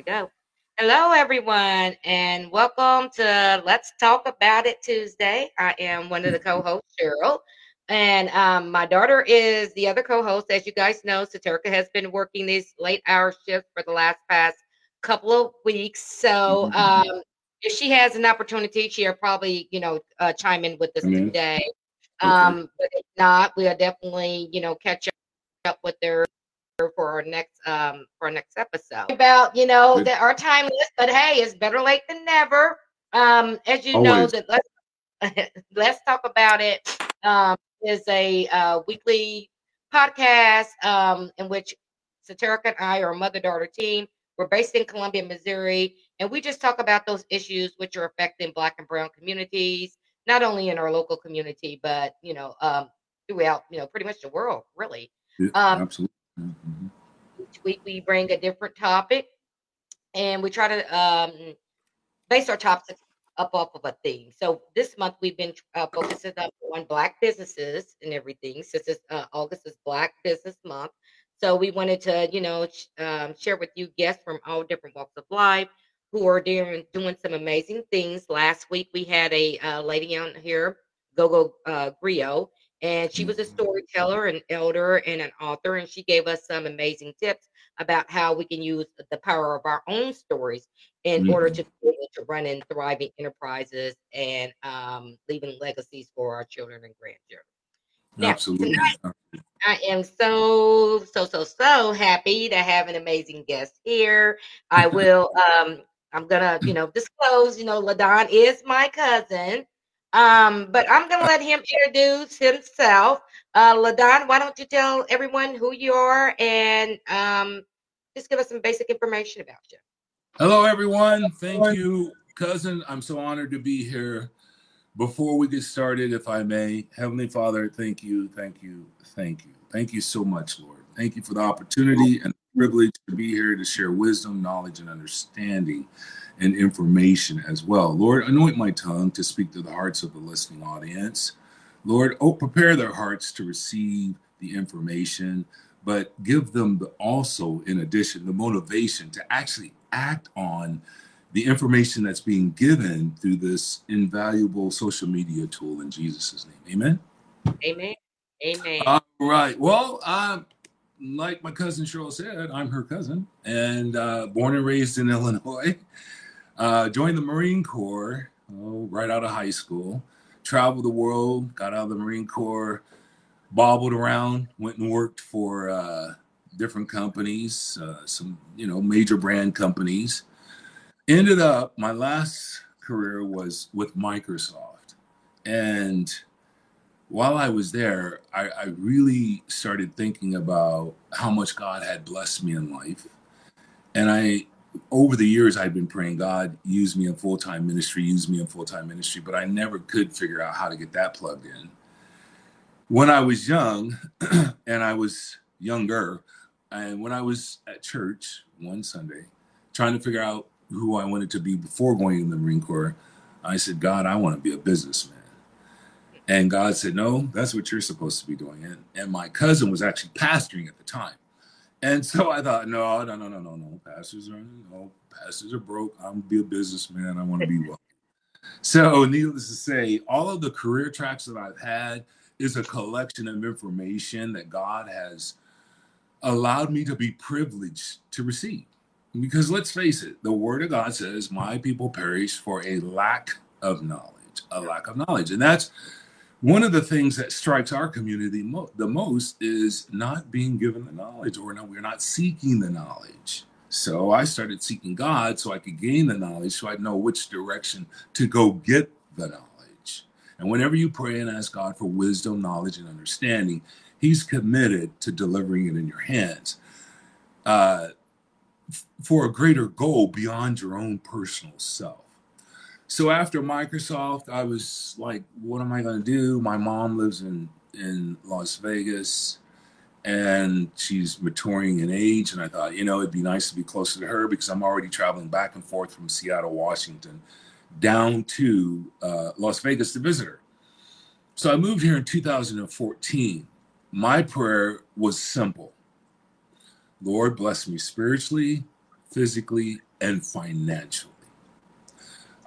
we go. Hello, everyone, and welcome to Let's Talk About It Tuesday. I am one of the co hosts, Cheryl, and um, my daughter is the other co host. As you guys know, Saterica has been working these late hour shifts for the last past couple of weeks. So, mm-hmm. um, if she has an opportunity, she'll probably, you know, uh, chime in with us mm-hmm. today. Um, but if not, we'll definitely, you know, catch up with her for our next um for our next episode. About you know that our timeless but hey it's better late than never. Um as you Always. know that let's let's talk about it um is a uh, weekly podcast um in which Saterica and I are a mother daughter team we're based in Columbia Missouri and we just talk about those issues which are affecting black and brown communities not only in our local community but you know um throughout you know pretty much the world really. Yeah, um, absolutely Mm-hmm. Each week we bring a different topic and we try to um, base our topics up off of a theme. So this month we've been uh, focusing on Black businesses and everything. Since uh, August is Black Business Month, so we wanted to, you know, sh- um, share with you guests from all different walks of life who are doing doing some amazing things. Last week we had a uh, lady on here, Gogo uh, and she was a mm-hmm. storyteller, an elder, and an author. And she gave us some amazing tips about how we can use the power of our own stories in mm-hmm. order to be able to run in thriving enterprises and um, leaving legacies for our children and grandchildren. Now, Absolutely. Tonight, I am so, so, so, so happy to have an amazing guest here. I will, um, I'm gonna, you know, disclose, you know, LaDon is my cousin. Um, but I'm going to let him introduce himself. Uh, LaDon, why don't you tell everyone who you are and um, just give us some basic information about you. Hello, everyone. Thank you, cousin. I'm so honored to be here. Before we get started, if I may, Heavenly Father, thank you, thank you, thank you. Thank you so much, Lord. Thank you for the opportunity and privilege to be here to share wisdom, knowledge, and understanding and information as well. Lord, anoint my tongue to speak to the hearts of the listening audience. Lord, oh, prepare their hearts to receive the information, but give them the, also, in addition, the motivation to actually act on the information that's being given through this invaluable social media tool in Jesus' name. Amen. Amen. Amen. All right. Well, um, like my cousin Cheryl said, I'm her cousin and uh, born and raised in Illinois. Uh, joined the Marine Corps oh, right out of high school. Traveled the world, got out of the Marine Corps, bobbled around, went and worked for uh, different companies, uh, some you know major brand companies. Ended up my last career was with Microsoft, and while I was there, I, I, really started thinking about how much God had blessed me in life. And I over the years I'd been praying, God, use me in full time ministry, use me in full time ministry, but I never could figure out how to get that plugged in. When I was young, and I was younger, and when I was at church one Sunday, trying to figure out who I wanted to be before going in the Marine Corps, I said, God, I want to be a businessman. And God said, No, that's what you're supposed to be doing. And, and my cousin was actually pastoring at the time. And so I thought, no, no, no, no, no, no. Pastors are no, pastors are broke. I'm gonna be a businessman. I want to be wealthy. So, needless to say, all of the career tracks that I've had is a collection of information that God has allowed me to be privileged to receive. Because let's face it, the word of God says, My people perish for a lack of knowledge, a lack of knowledge. And that's one of the things that strikes our community mo- the most is not being given the knowledge or no we're not seeking the knowledge. So i started seeking god so i could gain the knowledge so I'd know which direction to go get the knowledge. And whenever you pray and ask god for wisdom knowledge and understanding he's committed to delivering it in your hands. Uh, f- for a greater goal beyond your own personal self so after Microsoft, I was like, what am I going to do? My mom lives in in Las Vegas and she's maturing in age and I thought, you know, it'd be nice to be closer to her because I'm already traveling back and forth from Seattle, Washington down to uh, Las Vegas to visit her. So I moved here in 2014. My prayer was simple. Lord, bless me spiritually, physically, and financially.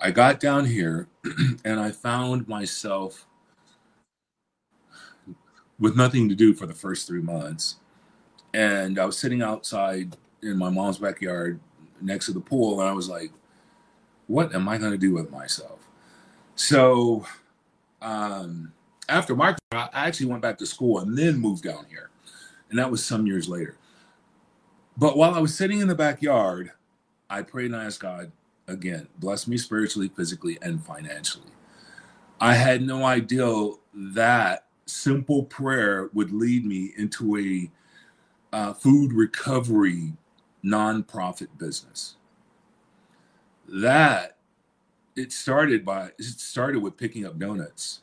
I got down here and I found myself with nothing to do for the first three months. And I was sitting outside in my mom's backyard next to the pool, and I was like, what am I going to do with myself? So, um, after my, I actually went back to school and then moved down here. And that was some years later. But while I was sitting in the backyard, I prayed and I asked God again, bless me spiritually, physically, and financially. I had no idea that simple prayer would lead me into a uh, food recovery nonprofit business. That it started by it started with picking up donuts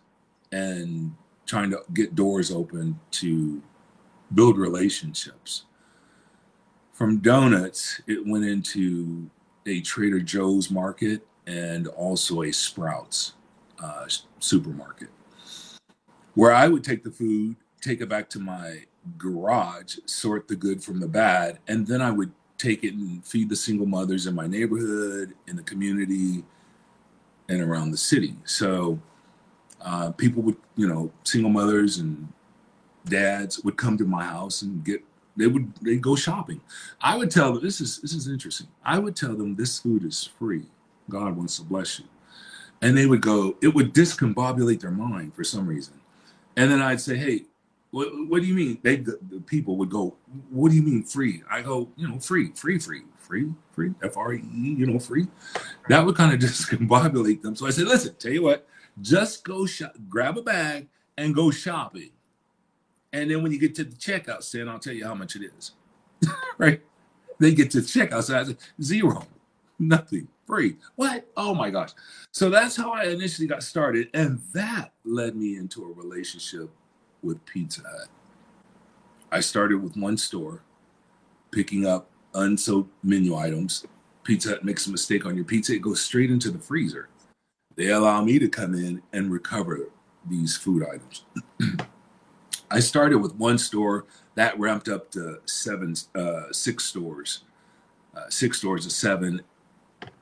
and trying to get doors open to build relationships. From donuts, it went into a Trader Joe's market and also a Sprouts uh, supermarket, where I would take the food, take it back to my garage, sort the good from the bad, and then I would take it and feed the single mothers in my neighborhood, in the community, and around the city. So uh, people would, you know, single mothers and dads would come to my house and get they would they go shopping. I would tell them this is this is interesting. I would tell them this food is free. God wants to bless you. And they would go, it would discombobulate their mind for some reason. And then I'd say, hey, what, what do you mean? They the people would go, what do you mean free? I go, you know, free, free, free, free, free, F R E, you know, free. That would kind of discombobulate them. So I said, listen, tell you what, just go shop, grab a bag and go shopping. And then when you get to the checkout stand, I'll tell you how much it is. right? They get to the checkout stand, zero, nothing, free. What? Oh my gosh. So that's how I initially got started. And that led me into a relationship with Pizza Hut. I started with one store, picking up unsold menu items. Pizza Hut makes a mistake on your pizza, it goes straight into the freezer. They allow me to come in and recover these food items. I started with one store that ramped up to seven, uh, six stores, uh, six stores to seven.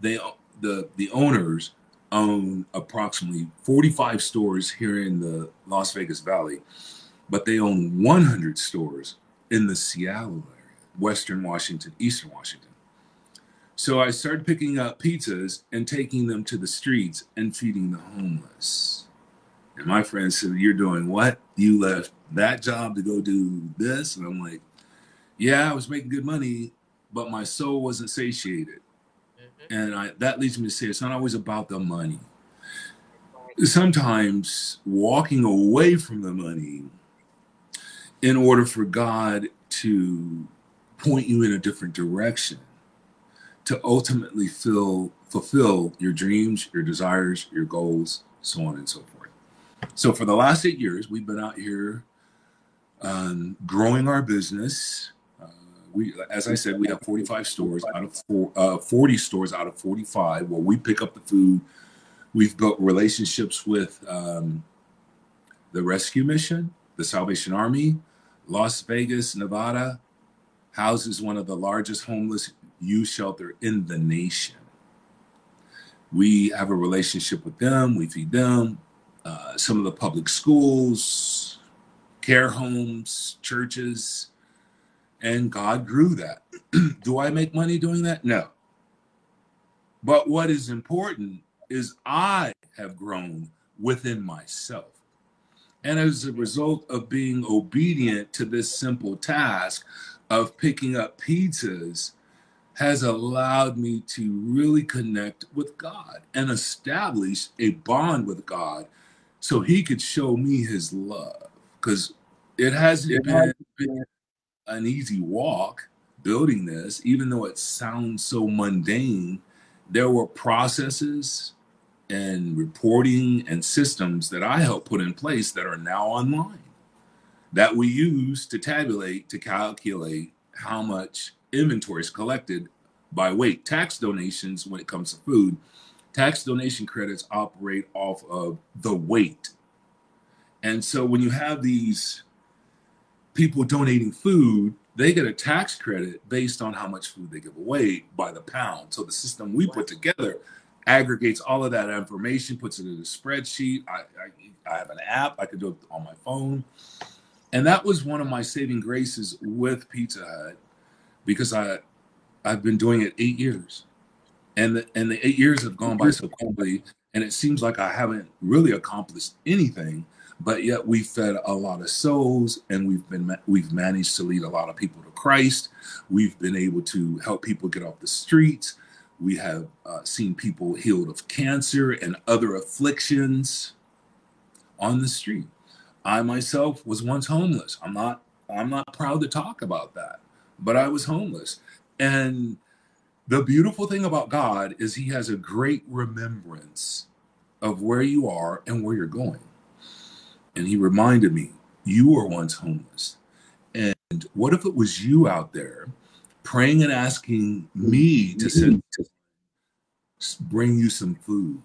They the the owners own approximately 45 stores here in the Las Vegas Valley, but they own 100 stores in the Seattle area, Western Washington, Eastern Washington. So I started picking up pizzas and taking them to the streets and feeding the homeless. And my friend said, You're doing what? You left that job to go do this? And I'm like, Yeah, I was making good money, but my soul wasn't satiated. Mm-hmm. And I, that leads me to say it's not always about the money. Sometimes walking away from the money in order for God to point you in a different direction to ultimately fill, fulfill your dreams, your desires, your goals, so on and so forth. So for the last eight years, we've been out here um, growing our business. Uh, we, as I said, we have 45 stores out of four, uh, 40 stores out of 45 where we pick up the food. We've built relationships with um, the Rescue Mission, the Salvation Army, Las Vegas, Nevada, houses one of the largest homeless youth shelter in the nation. We have a relationship with them. We feed them. Uh, some of the public schools, care homes, churches, and God grew that. Do I make money doing that? No. But what is important is I have grown within myself. And as a result of being obedient to this simple task of picking up pizzas, has allowed me to really connect with God and establish a bond with God so he could show me his love because it hasn't it been, been an easy walk building this even though it sounds so mundane there were processes and reporting and systems that i helped put in place that are now online that we use to tabulate to calculate how much inventory is collected by weight tax donations when it comes to food tax donation credits operate off of the weight. And so when you have these people donating food, they get a tax credit based on how much food they give away by the pound. So the system we put together aggregates all of that information, puts it in a spreadsheet. I, I, I have an app, I can do it on my phone. And that was one of my saving graces with Pizza Hut because I I've been doing it eight years. And the, and the eight years have gone by so quickly, and it seems like I haven't really accomplished anything but yet we fed a lot of souls and we've been we've managed to lead a lot of people to christ. We've been able to help people get off the streets. We have uh, seen people healed of cancer and other afflictions on the street. I myself was once homeless. I'm not i'm not proud to talk about that but i was homeless. And the beautiful thing about god is he has a great remembrance of where you are and where you're going and he reminded me, You were once homeless. And what if it was you out there praying and asking me to mm-hmm. send to bring you some food?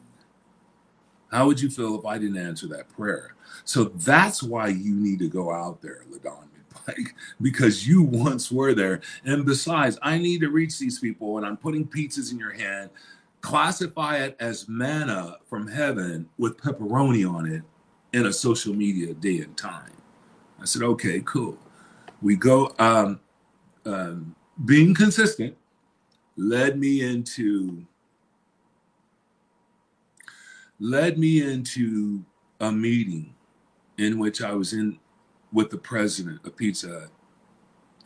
How would you feel if I didn't answer that prayer? So that's why you need to go out there, LaDon, like, because you once were there. And besides, I need to reach these people, and I'm putting pizzas in your hand. Classify it as manna from heaven with pepperoni on it in a social media day and time. I said, okay, cool. We go, um, um, being consistent led me into led me into a meeting in which I was in with the president of Pizza Hut.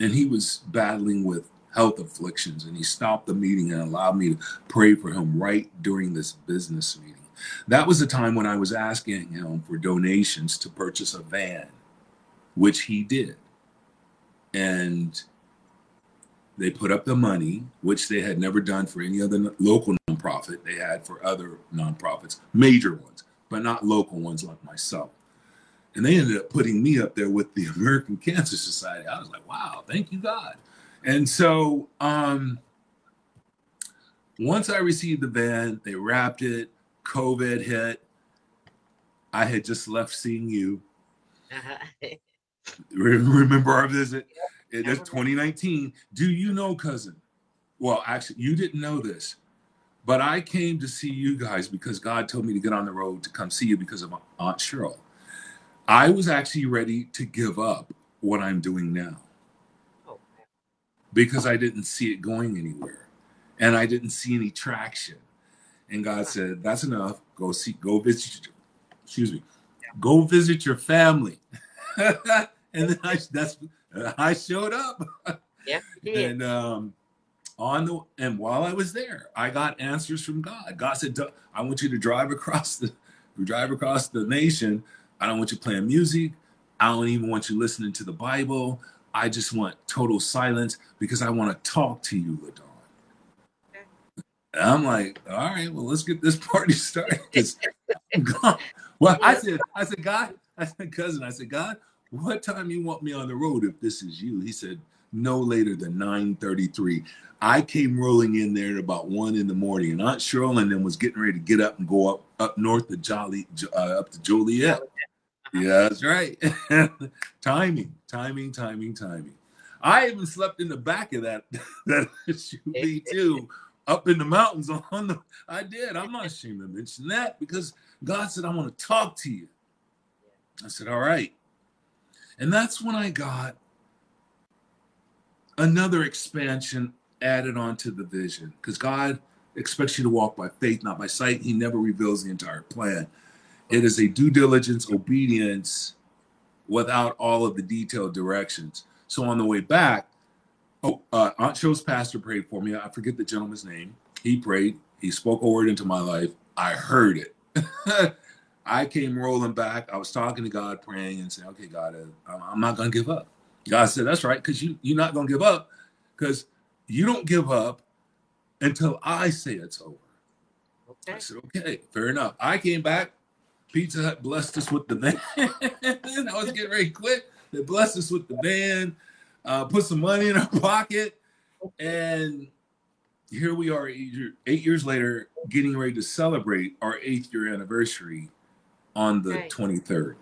And he was battling with health afflictions. And he stopped the meeting and allowed me to pray for him right during this business meeting. That was the time when I was asking him for donations to purchase a van, which he did. And they put up the money, which they had never done for any other local nonprofit. They had for other nonprofits, major ones, but not local ones like myself. And they ended up putting me up there with the American Cancer Society. I was like, wow, thank you, God. And so um, once I received the van, they wrapped it, COVID hit. I had just left seeing you. Uh-huh. Remember our visit? Yep. That's 2019. Do you know, cousin? Well, actually, you didn't know this, but I came to see you guys because God told me to get on the road to come see you because of Aunt Cheryl. I was actually ready to give up what I'm doing now oh, because I didn't see it going anywhere and I didn't see any traction. And God said, "That's enough. Go see. Go visit. Excuse me. Go visit your family." and then I that's I showed up. Yeah. and um, on the and while I was there, I got answers from God. God said, "I want you to drive across the drive across the nation. I don't want you playing music. I don't even want you listening to the Bible. I just want total silence because I want to talk to you, LaDon." And I'm like, all right, well, let's get this party started. well, I said, I said, God, I said, cousin, I said, God, what time you want me on the road if this is you? He said, no later than 9:33. I came rolling in there at about one in the morning, and Aunt Cheryl and then was getting ready to get up and go up up north to Jolly uh, up to Joliet. Yeah, that's right. timing, timing, timing, timing. I even slept in the back of that that SUV too up in the mountains on the I did. I'm not ashamed to mention that because God said, I want to talk to you. I said, All right. And that's when I got another expansion added onto the vision because God expects you to walk by faith, not by sight. He never reveals the entire plan. It is a due diligence obedience without all of the detailed directions. So on the way back, Oh, uh, Aunt Show's pastor prayed for me. I forget the gentleman's name. He prayed. He spoke a word into my life. I heard it. I came rolling back. I was talking to God, praying, and saying, "Okay, God, uh, I'm not going to give up." God said, "That's right, because you you're not going to give up, because you don't give up until I say it's over." Okay. I said, "Okay, fair enough." I came back. Pizza Hut blessed us with the van. I was getting ready to quit. They blessed us with the van uh, put some money in our pocket, and here we are eight years later, getting ready to celebrate our eighth year anniversary on the right. 23rd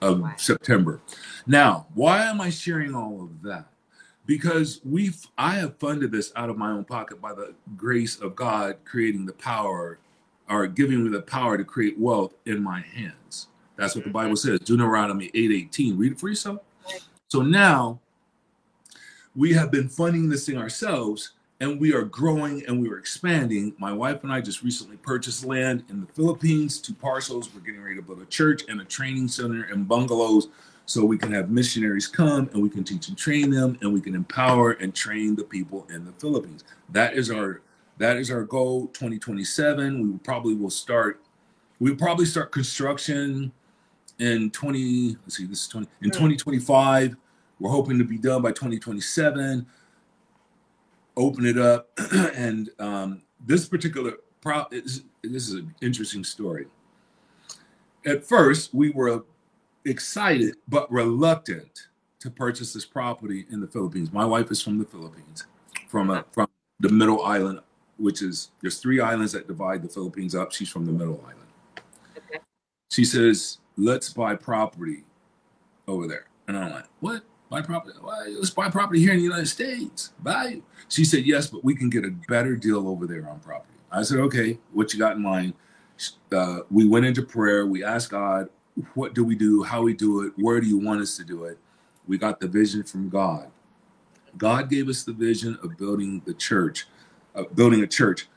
of wow. September. Now, why am I sharing all of that? because we've I have funded this out of my own pocket by the grace of God creating the power or giving me the power to create wealth in my hands. That's what the Bible says. Deuteronomy 8 18. Read it for yourself. So now we have been funding this thing ourselves and we are growing and we are expanding. My wife and I just recently purchased land in the Philippines, two parcels. We're getting ready to build a church and a training center and bungalows so we can have missionaries come and we can teach and train them and we can empower and train the people in the Philippines. That is our that is our goal 2027. We probably will start we probably start construction in 20 let's see this is 20 in hmm. 2025 we're hoping to be done by 2027 open it up. and um, this particular pro is, this is an interesting story. At first, we were excited but reluctant to purchase this property in the Philippines. My wife is from the Philippines, from a, from the Middle Island, which is there's three islands that divide the Philippines up. She's from the Middle Island. Okay. She says, "Let's buy property over there," and I'm like, "What? Buy property. let's buy property here in the United States. Buy. She said, yes, but we can get a better deal over there on property. I said, okay, what you got in mind? Uh, we went into prayer. We asked God, what do we do? How we do it? Where do you want us to do it? We got the vision from God. God gave us the vision of building the church, uh, building a church.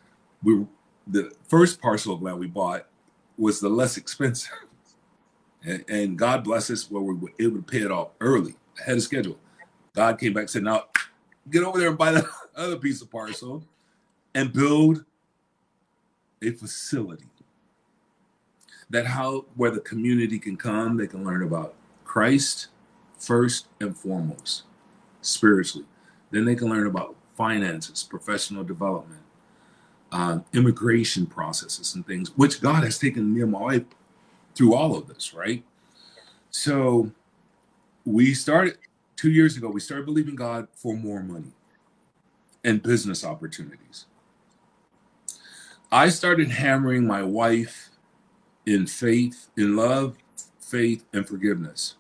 We the first parcel of land we bought was the less expensive, and, and God bless us where we were able to pay it off early ahead of schedule. God came back and said, now get over there and buy the other piece of parcel and build a facility that how where the community can come, they can learn about Christ first and foremost, spiritually. Then they can learn about finances, professional development, um, immigration processes, and things, which God has taken me and my wife through all of this, right? So we started two years ago, we started believing God for more money and business opportunities. I started hammering my wife in faith, in love, faith, and forgiveness.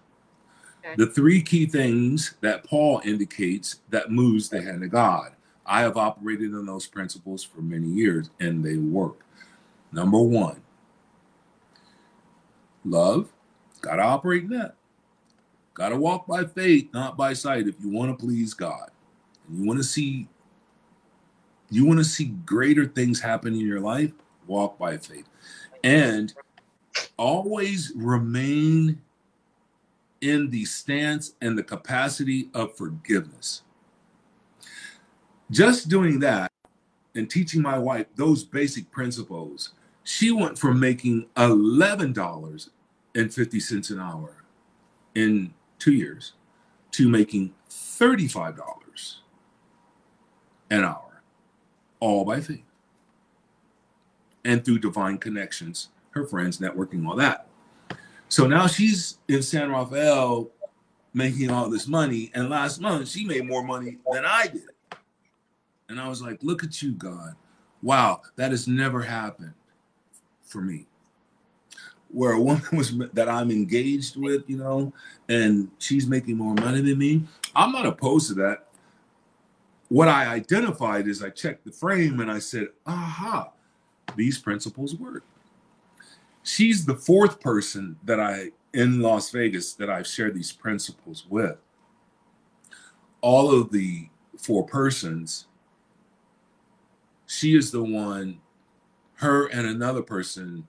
Okay. The three key things that Paul indicates that moves the hand of God. I have operated in those principles for many years and they work. Number one, love, got to operate in that. Got to walk by faith, not by sight, if you want to please God. And you want to see you want to see greater things happen in your life, walk by faith. And always remain in the stance and the capacity of forgiveness. Just doing that and teaching my wife those basic principles, she went from making $11.50 an hour in two years to making $35 an hour, all by faith. And through divine connections, her friends, networking, all that. So now she's in San Rafael making all this money. And last month, she made more money than I did. And I was like, look at you, God. Wow, that has never happened for me where a woman was that I'm engaged with, you know, and she's making more money than me, I'm not opposed to that. What I identified is I checked the frame and I said, aha, these principles work. She's the fourth person that I in Las Vegas that I've shared these principles with. All of the four persons, she is the one, her and another person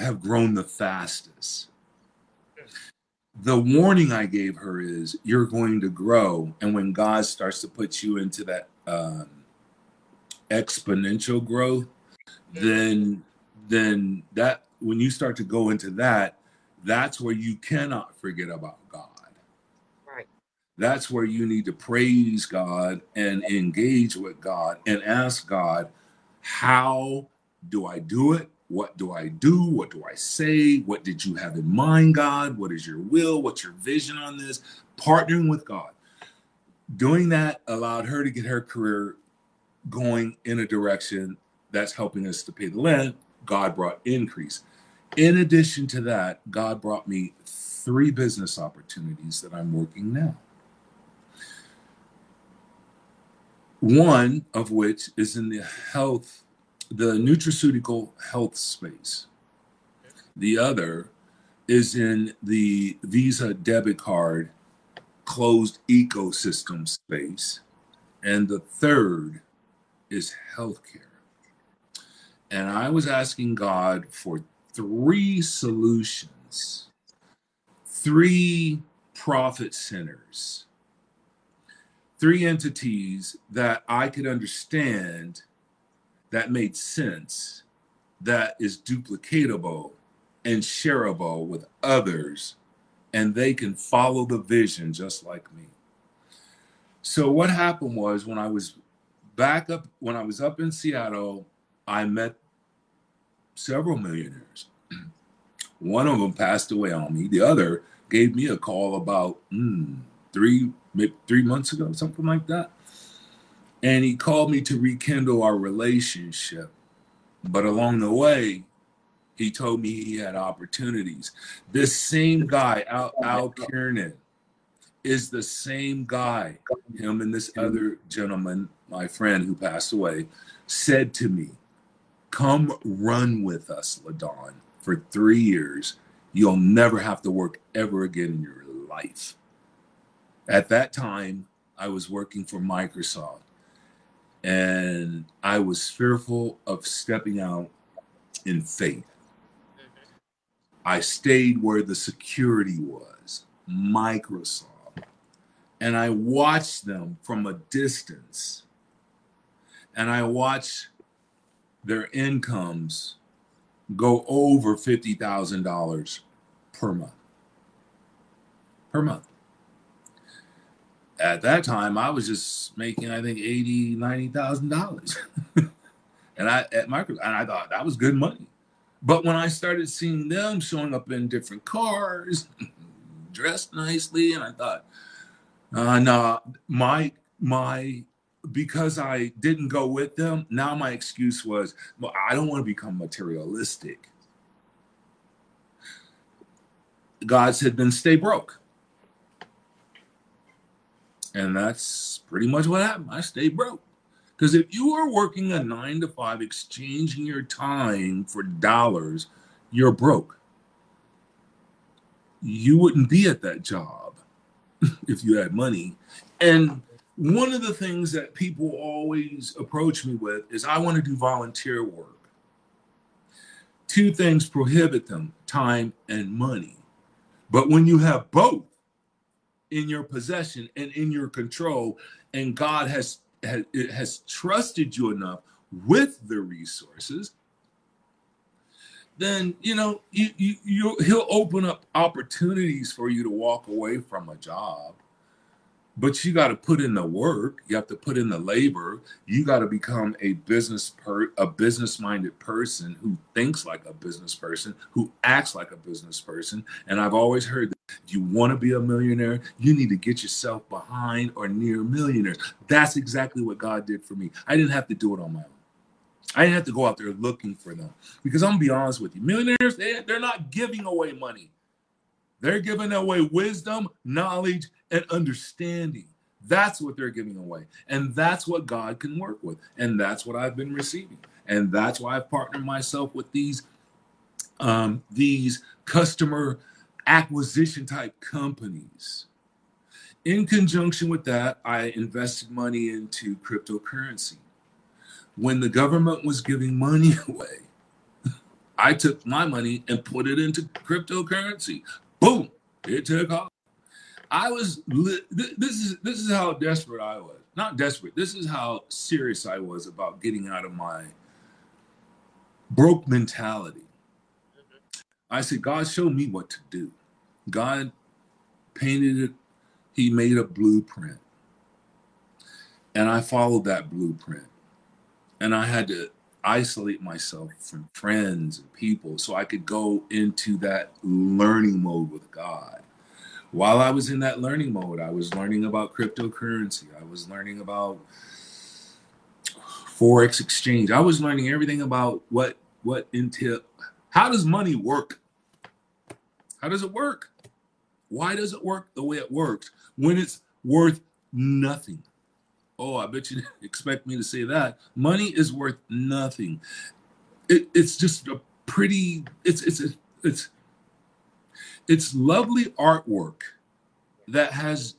have grown the fastest. The warning I gave her is you're going to grow. And when God starts to put you into that um, exponential growth, then then that when you start to go into that, that's where you cannot forget about God. Right. That's where you need to praise God and engage with God and ask God, how do I do it? What do I do? What do I say? What did you have in mind, God? What is your will? What's your vision on this? Partnering with God. Doing that allowed her to get her career going in a direction that's helping us to pay the rent. God brought increase. In addition to that, God brought me three business opportunities that I'm working now. one of which is in the health, the nutraceutical health space. The other is in the Visa debit card closed ecosystem space. And the third is healthcare. And I was asking God for three solutions, three profit centers, three entities that I could understand that made sense, that is duplicatable and shareable with others, and they can follow the vision just like me. So, what happened was when I was back up, when I was up in Seattle, I met several millionaires. One of them passed away on me. The other gave me a call about mm, three three months ago, something like that. And he called me to rekindle our relationship. But along the way, he told me he had opportunities. This same guy, Al, Al Kiernan, is the same guy. Him and this other gentleman, my friend who passed away, said to me, Come run with us, LaDon, for three years. You'll never have to work ever again in your life. At that time, I was working for Microsoft and I was fearful of stepping out in faith. Mm-hmm. I stayed where the security was, Microsoft. And I watched them from a distance. And I watched their incomes go over $50,000 per month. Per month. At that time, I was just making, I think, eighty, ninety thousand dollars. and I at Microsoft, and I thought that was good money. But when I started seeing them showing up in different cars, dressed nicely, and I thought, uh, no, my my because I didn't go with them. Now my excuse was, well, I don't want to become materialistic. God said, then stay broke. And that's pretty much what happened. I stayed broke. Because if you are working a nine to five, exchanging your time for dollars, you're broke. You wouldn't be at that job if you had money. And one of the things that people always approach me with is I want to do volunteer work. Two things prohibit them time and money. But when you have both in your possession and in your control, and God has has, has trusted you enough with the resources, then you know you, you he'll open up opportunities for you to walk away from a job but you got to put in the work you have to put in the labor you got to become a business per a business minded person who thinks like a business person who acts like a business person. And i've always heard that if you want to be a millionaire you need to get yourself behind or near millionaires. That's exactly what god did for me. I didn't have to do it on my own. I didn't have to go out there looking for them. Because I'm gonna be honest with you, millionaires they, they're not giving away money. They're giving away wisdom, knowledge, and understanding. That's what they're giving away. And that's what God can work with. And that's what I've been receiving. And that's why I've partnered myself with these um, these customer acquisition type companies. In conjunction with that, I invested money into cryptocurrency. When the government was giving money away, I took my money and put it into cryptocurrency. Boom, it took off. I was this is this is how desperate I was. Not desperate. This is how serious I was about getting out of my broke mentality. Mm-hmm. I said, God, show me what to do. God painted it. He made a blueprint. And I followed that blueprint. And I had to isolate myself from friends and people so I could go into that learning mode with God. While I was in that learning mode, I was learning about cryptocurrency. I was learning about forex exchange. I was learning everything about what what entail how does money work? How does it work? Why does it work the way it works when it's worth nothing? Oh, I bet you expect me to say that. Money is worth nothing. It, it's just a pretty. It's it's it's it's lovely artwork that has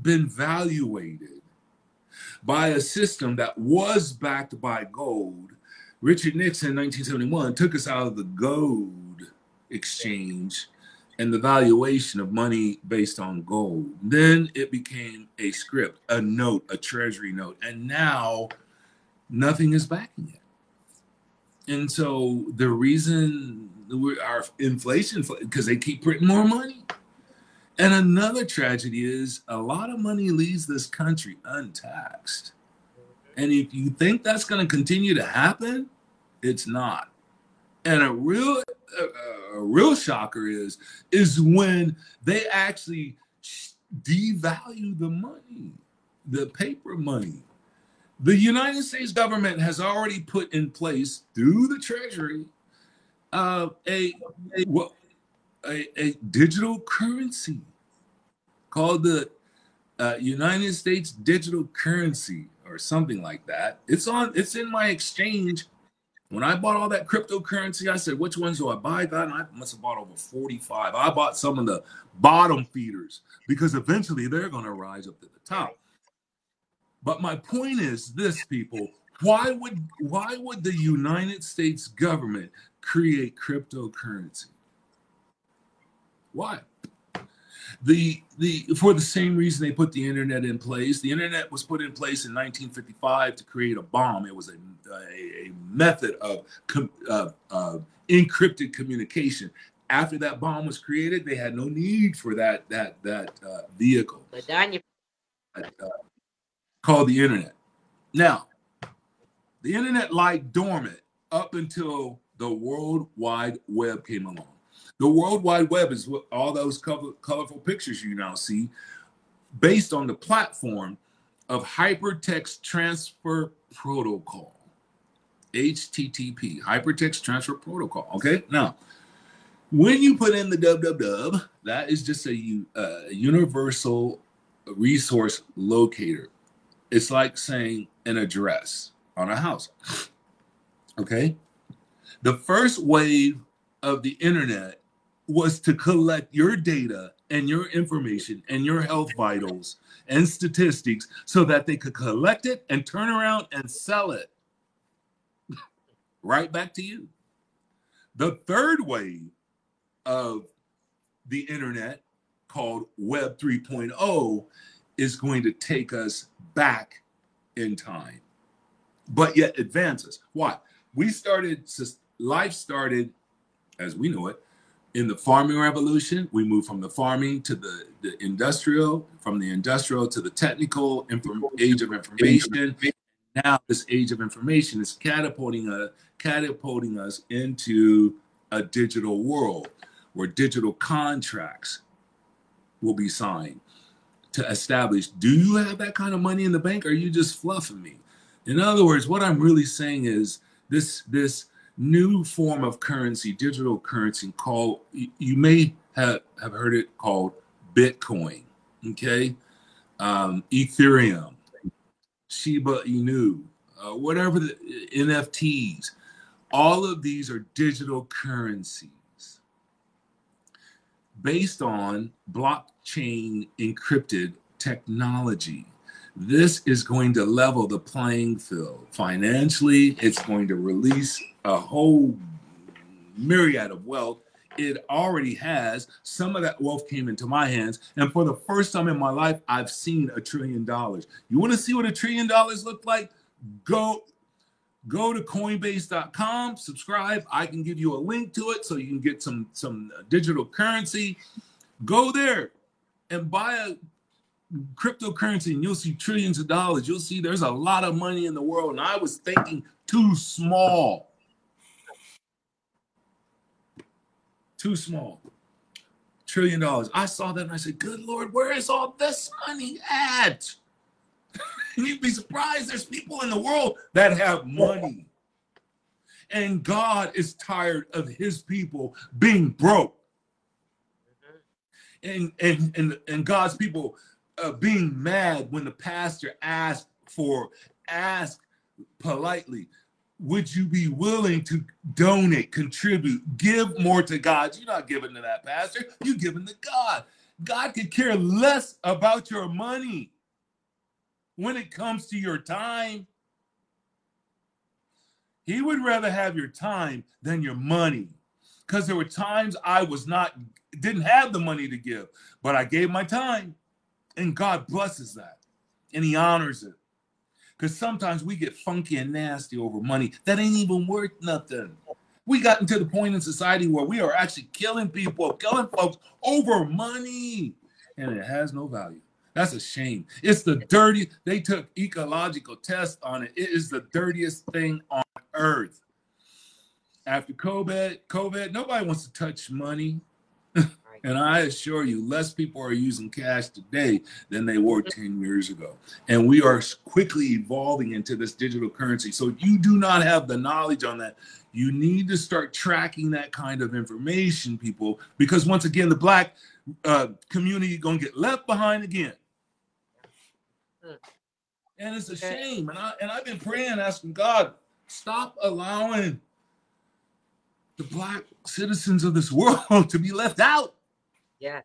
been valuated by a system that was backed by gold. Richard Nixon in 1971 took us out of the gold exchange and the valuation of money based on gold. Then it became a script, a note, a treasury note, and now nothing is backing it. And so the reason our inflation, because they keep printing more money. And another tragedy is a lot of money leaves this country untaxed. And if you think that's going to continue to happen, it's not. And a real a, a real shocker is is when they actually devalue the money, the paper money. The United States government has already put in place through the Treasury uh, a, a, a, a digital currency called the uh, United States digital currency or something like that. It's on. It's in my exchange. When I bought all that cryptocurrency, I said, which ones do I buy? God, I must have bought over 45. I bought some of the bottom feeders because eventually they're going to rise up to the top. But my point is this, people, why would why would the United States government create cryptocurrency? Why? the the for the same reason they put the internet in place. The internet was put in place in 1955 to create a bomb. It was a, a, a method of uh, uh, encrypted communication. After that bomb was created, they had no need for that that that uh, vehicle uh, called the internet. Now, the internet lied dormant up until the World Wide Web came along. The World Wide Web is what all those color, colorful pictures you now see based on the platform of Hypertext Transfer Protocol. HTTP, Hypertext Transfer Protocol. Okay, now when you put in the www, that is just a, a universal resource locator. It's like saying an address on a house. Okay, the first wave of the internet was to collect your data and your information and your health vitals and statistics so that they could collect it and turn around and sell it right back to you. The third wave of the internet called Web 3.0 is going to take us back in time, but yet advances. Why? We started, life started as we know it in the farming revolution, we moved from the farming to the, the industrial, from the industrial to the technical age of information. Now, this age of information is catapulting, a, catapulting us into a digital world where digital contracts will be signed to establish do you have that kind of money in the bank or are you just fluffing me? In other words, what I'm really saying is this this new form of currency, digital currency called, you may have, have heard it called Bitcoin, okay? Um, Ethereum, Shiba Inu, uh, whatever the NFTs, all of these are digital currencies based on blockchain encrypted technology. This is going to level the playing field. Financially, it's going to release a whole myriad of wealth. It already has. Some of that wealth came into my hands. And for the first time in my life, I've seen a trillion dollars. You want to see what a trillion dollars look like? Go go to coinbase.com subscribe i can give you a link to it so you can get some some digital currency go there and buy a cryptocurrency and you'll see trillions of dollars. You'll see there's a lot of money in the world. And I was thinking too small. Too small. Trillion dollars. I saw that and I said, Good Lord, where is all this money at? and you'd be surprised there's people in the world that have money. And God is tired of his people being broke. Mm-hmm. And and and, and God's people uh, being mad when the pastor asked for, ask politely, would you be willing to donate, contribute, give more to God? You're not giving to that pastor, you're giving to God. God could care less about your money when it comes to your time. He would rather have your time than your money. Because there were times I was not, didn't have the money to give, but I gave my time. And God blesses that and He honors it. Because sometimes we get funky and nasty over money that ain't even worth nothing. We got into the point in society where we are actually killing people, killing folks over money, and it has no value. That's a shame. It's the dirty. They took ecological tests on it. It is the dirtiest thing on earth. After COVID, COVID, nobody wants to touch money. And I assure you, less people are using cash today than they were 10 years ago. And we are quickly evolving into this digital currency. So if you do not have the knowledge on that. You need to start tracking that kind of information, people, because once again, the black uh, community gonna get left behind again. And it's a shame. And I and I've been praying, asking God, stop allowing the black citizens of this world to be left out. Yeah.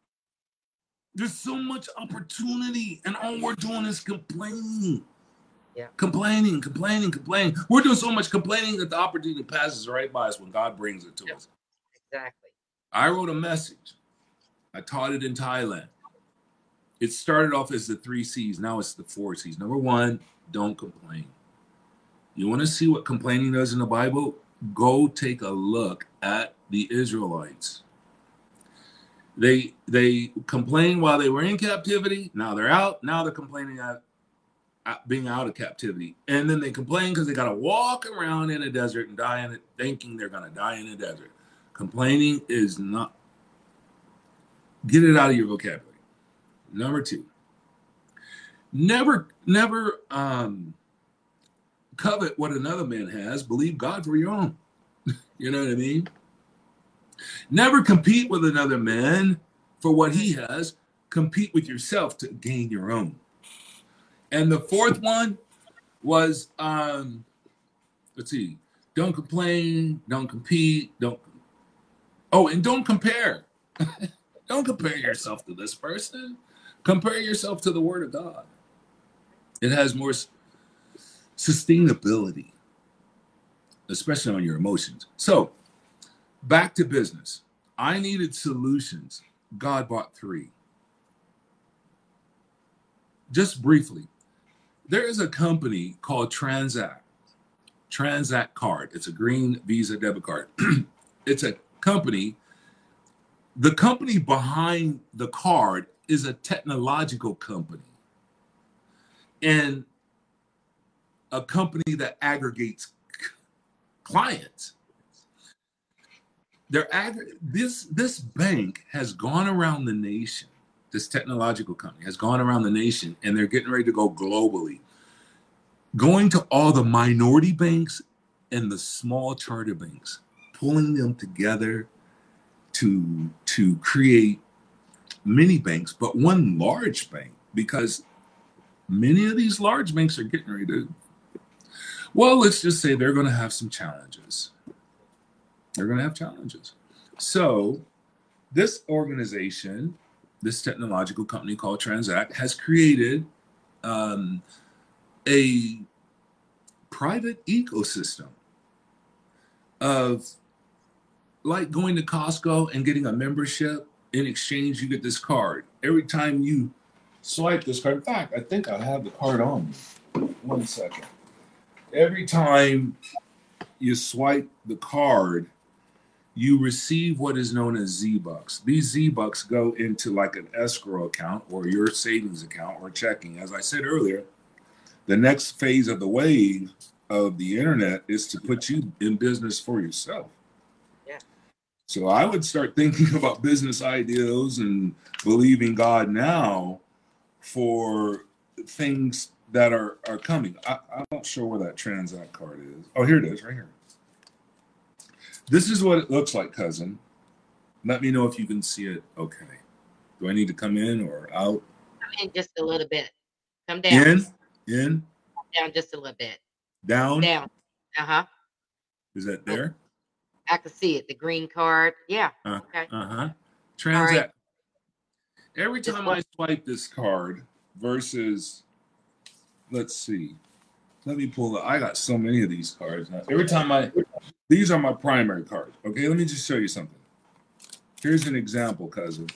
There's so much opportunity, and all we're doing is complaining. Yeah. Complaining, complaining, complaining. We're doing so much complaining that the opportunity passes right by us when God brings it to Yeah. us. Exactly. I wrote a message. I taught it in Thailand. It started off as the three C's. Now it's the four C's. Number one, don't complain. You want to see what complaining does in the Bible? Go take a look at the Israelites. They they complained while they were in captivity. Now they're out. Now they're complaining at being out of captivity. And then they complain because they got to walk around in a desert and die in it, thinking they're going to die in a desert. Complaining is not. Get it out of your vocabulary. Number two. Never, never um, covet what another man has. Believe God for your own. you know what I mean? Never compete with another man for what he has. Compete with yourself to gain your own. And the fourth one was um, let's see, don't complain, don't compete, don't oh, and don't compare. don't compare yourself to this person. Compare yourself to the word of God. It has more sustainability, especially on your emotions. So back to business. I needed solutions. God bought three. Just briefly, there is a company called Transact. Transact card. It's a green Visa debit card. it's a company. The company behind the card is a technological company and a company that aggregates clients. They're ag- this this bank has gone around the nation. This technological company has gone around the nation, and they're getting ready to go globally going to all the minority banks and the small charter banks, pulling them together to to create many banks, but one large bank because many of these large banks are getting ready to. Well, let's just say they're going to have some challenges. They're going to have challenges. So, this organization, this technological company called Transact, has created um, a private ecosystem of like going to Costco and getting a membership. In exchange, you get this card. Every time you swipe this card, in fact, I think I have the card on me. One second. Every time you swipe the card, you receive what is known as Z Bucks. These Z Bucks go into like an escrow account or your savings account or checking. As I said earlier, the next phase of the wave of the internet is to put you in business for yourself. Yeah. So I would start thinking about business ideas and believing God now for things that are are coming. I, I'm not sure where that Transact card is. Oh, here it is, right here. This is what it looks like, cousin. Let me know if you can see it. Okay. Do I need to come in or out? in just a little bit. Come down. In, in, Down just a little bit. down. Down. Uh huh. Is that there? I can see it. The green card. Yeah. Uh, Okay. Uh huh. Transact. Every time I swipe this card versus, let's see, let me pull it. I got so many of these cards now. Every time I, these are my primary cards. Okay, let me just show you something. Here's an example, cousin.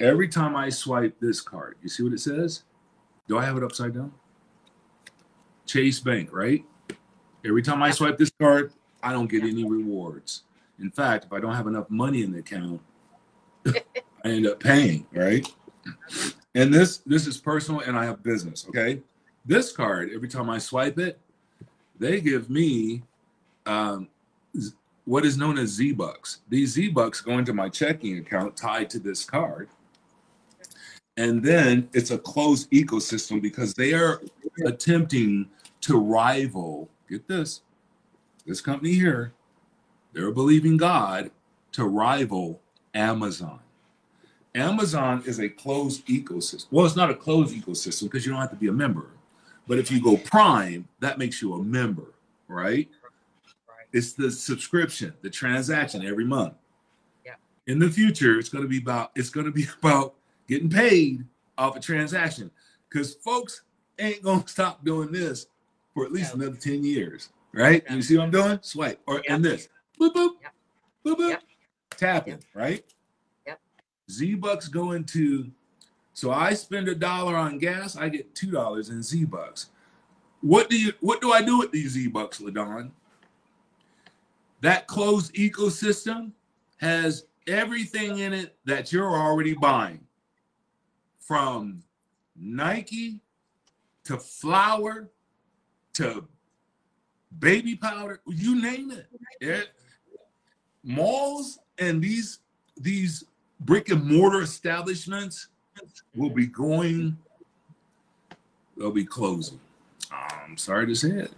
Every time I swipe this card, you see what it says? Do I have it upside down? Chase Bank, right? Every time I swipe this card, I don't get any rewards. In fact, if I don't have enough money in the account, I end up paying, right? And this this is personal and I have business, okay? This card, every time I swipe it, they give me um, what is known as Z Bucks. These Z Bucks go into my checking account tied to this card. And then it's a closed ecosystem because they are attempting to rival, get this, this company here, they're believing God to rival Amazon. Amazon is a closed ecosystem. Well, it's not a closed ecosystem because you don't have to be a member. But if you go Prime, that makes you a member, right? It's the subscription, the transaction every month. Yeah. In the future, it's going to be about it's going to be about getting paid off a transaction because folks ain't going to stop doing this for at least No. another 10 years, right? No. You see what I'm doing? Swipe or Yeah. and this. Boop boop. Yeah. Boop boop. Yeah. Tapping, right? Yep. Z bucks go into so I spend a dollar on gas, I get two dollars in Z bucks. What do you what do I do with these Z bucks, LaDon? That closed ecosystem has everything in it that you're already buying. From Nike to flour to baby powder, you name it. It- malls and these these brick and mortar establishments will be going they'll be closing i'm sorry to say it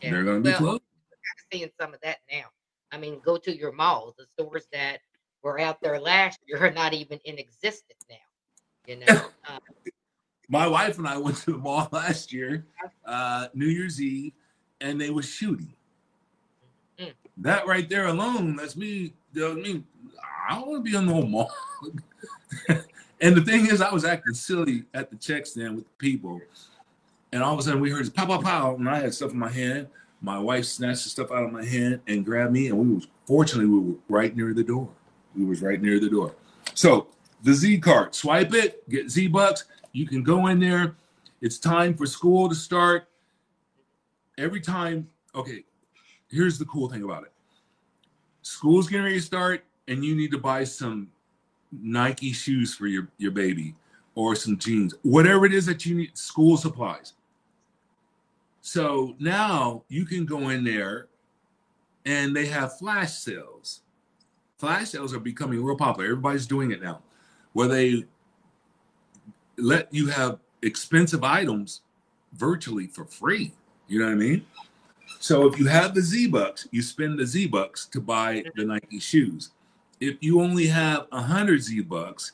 Yeah. they're going to be Well, closed I'm seeing some of that now. I mean, go to your malls. The stores that were out there last year are not even in existence now. You know, um, my wife and i went to the mall last year uh new year's eve and they were shooting Mm. that right there alone that's me tells me i don't want to be in no mall and the thing is i was acting silly at the check stand with the people and all of a sudden we heard this pow pow pow and i had stuff in my hand my wife snatched the stuff out of my hand and grabbed me and we was fortunately we were right near the door. We was right near the door. So the z card swipe it get z bucks. You can go in there. It's time for school to start. Every time okay here's the cool thing about it. School's getting ready to start and you need to buy some nike shoes for your your baby or some jeans whatever it is that you need school supplies so now you can go in there and they have flash sales. Flash sales are becoming real popular. Everybody's doing it now where they let you have expensive items virtually for free. You know what i mean? So if you have the Z bucks, you spend the Z bucks to buy the Nike shoes. If you only have 100 Z bucks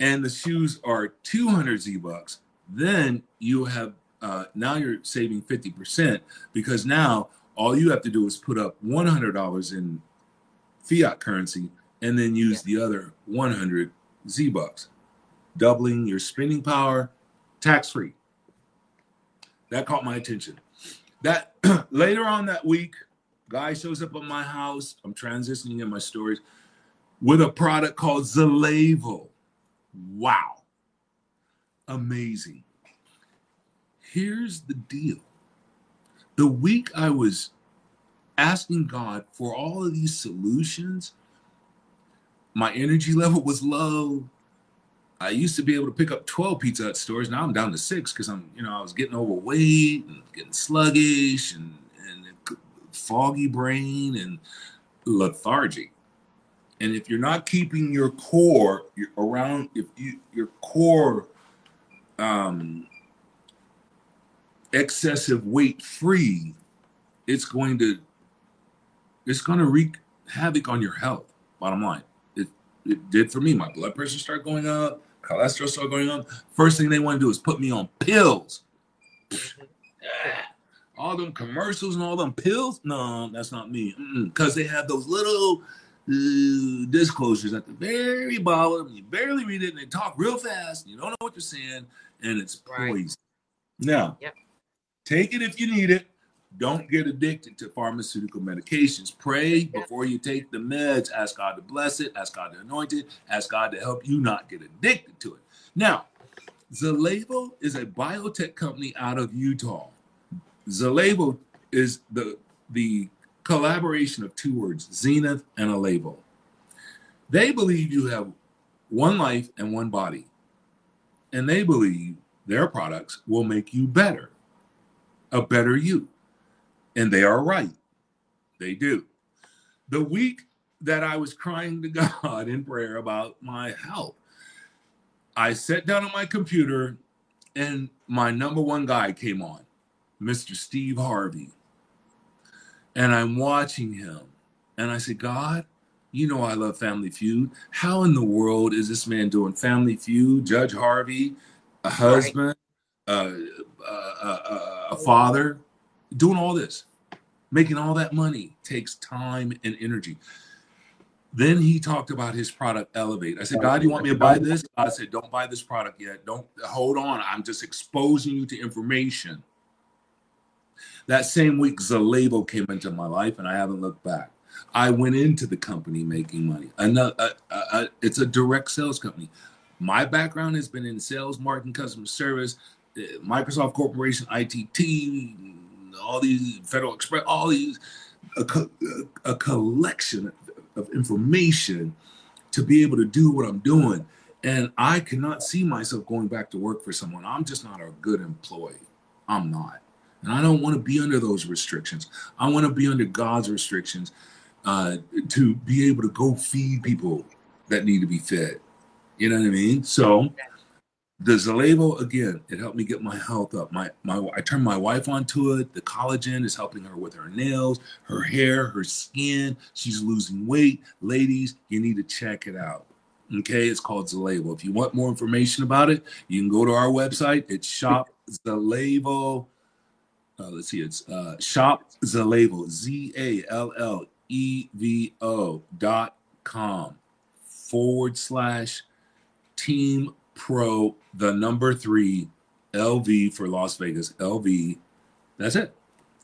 and the shoes are 200 Z bucks, then you have uh, now you're saving 50% because now all you have to do is put up $100 in fiat currency and then use the other 100 Z bucks, doubling your spending power tax free. That caught my attention that later on that week, guy shows up at my house. I'm transitioning in my stories with a product called Zallevo. Wow. Amazing. Here's the deal. The week I was asking God for all of these solutions, my energy level was low. I used to be able to pick up 12 Pizza stores. Now I'm down to six because I'm, you know, I was getting overweight and getting sluggish and, and foggy brain and lethargy. And if you're not keeping your core around, if you your core um, excessive weight free, it's going to it's going to wreak havoc on your health. Bottom line, it it did for me. My blood pressure started going up cholesterol started going up. First thing they want to do is put me on pills. All them commercials and all them pills. No, that's not me. Because they have those little uh, disclosures at the very bottom. You barely read it, and they talk real fast. You don't know what you're saying, and it's Right. poison. Now, Yep. Take it if you need it. Don't get addicted to pharmaceutical medications. Pray before you take the meds. Ask God to bless it. Ask God to anoint it. Ask God to help you not get addicted to it. Now, Zallevo is a biotech company out of Utah. Zallevo is the the collaboration of two words, zenith and a label. They believe you have one life and one body. And they believe their products will make you better, a better you. And they are right. They do. The week that I was crying to God in prayer about my health, I sat down on my computer and my number one guy came on, Mr. Steve Harvey. And I'm watching him. And I said, God, you know I love Family Feud. How in the world is this man doing Family Feud, Judge Harvey, a husband, uh, uh, a father, doing all this, making all that money takes time and energy. Then he talked about his product Elevate. I said, God, you want me to buy this? I said, Don't buy this product yet. Don't hold on. I'm just exposing you to information. That same week, Zallevo came into my life, and I haven't looked back. I went into the company making money. Another, uh, uh, uh, it's a direct sales company. My background has been in sales, marketing, customer service, Microsoft Corporation, ITT, all these Federal Express, all these a, co- a collection of information to be able to do what I'm doing. And I cannot see myself going back to work for someone. I'm just not a good employee. I'm not. And I don't want to be under those restrictions. I want to be under God's restrictions uh, to be able to go feed people that need to be fed. You know what I mean? So the Zallevo again, it helped me get my health up. My my I turned my wife onto it. The collagen is helping her with her nails, her hair, her skin. She's losing weight. Ladies, you need to check it out. Okay, it's called Zallevo. If you want more information about it, you can go to our website. It's shop Zallevo. Uh, let's see, it's uh, shop Zallevo, Z A L L E V O dot com forward slash team pro the number three LV for Las Vegas. LV. That's it.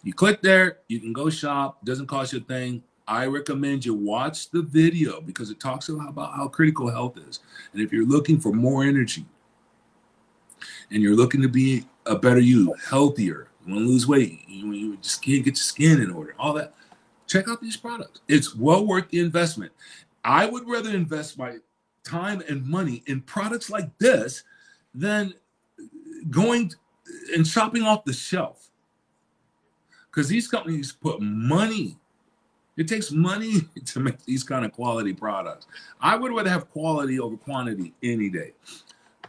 You click there, you can go shop, doesn't cost you a thing. I recommend you watch the video because it talks about how critical health is. And if you're looking for more energy and you're looking to be a better you, healthier, you want to lose weight, you, you just can't get your skin in order, all that, check out these products. It's well worth the investment. I would rather invest my time and money in products like this than going and shopping off the shelf. Because these companies put money, it takes money to make these kind of quality products. I would rather have quality over quantity any day.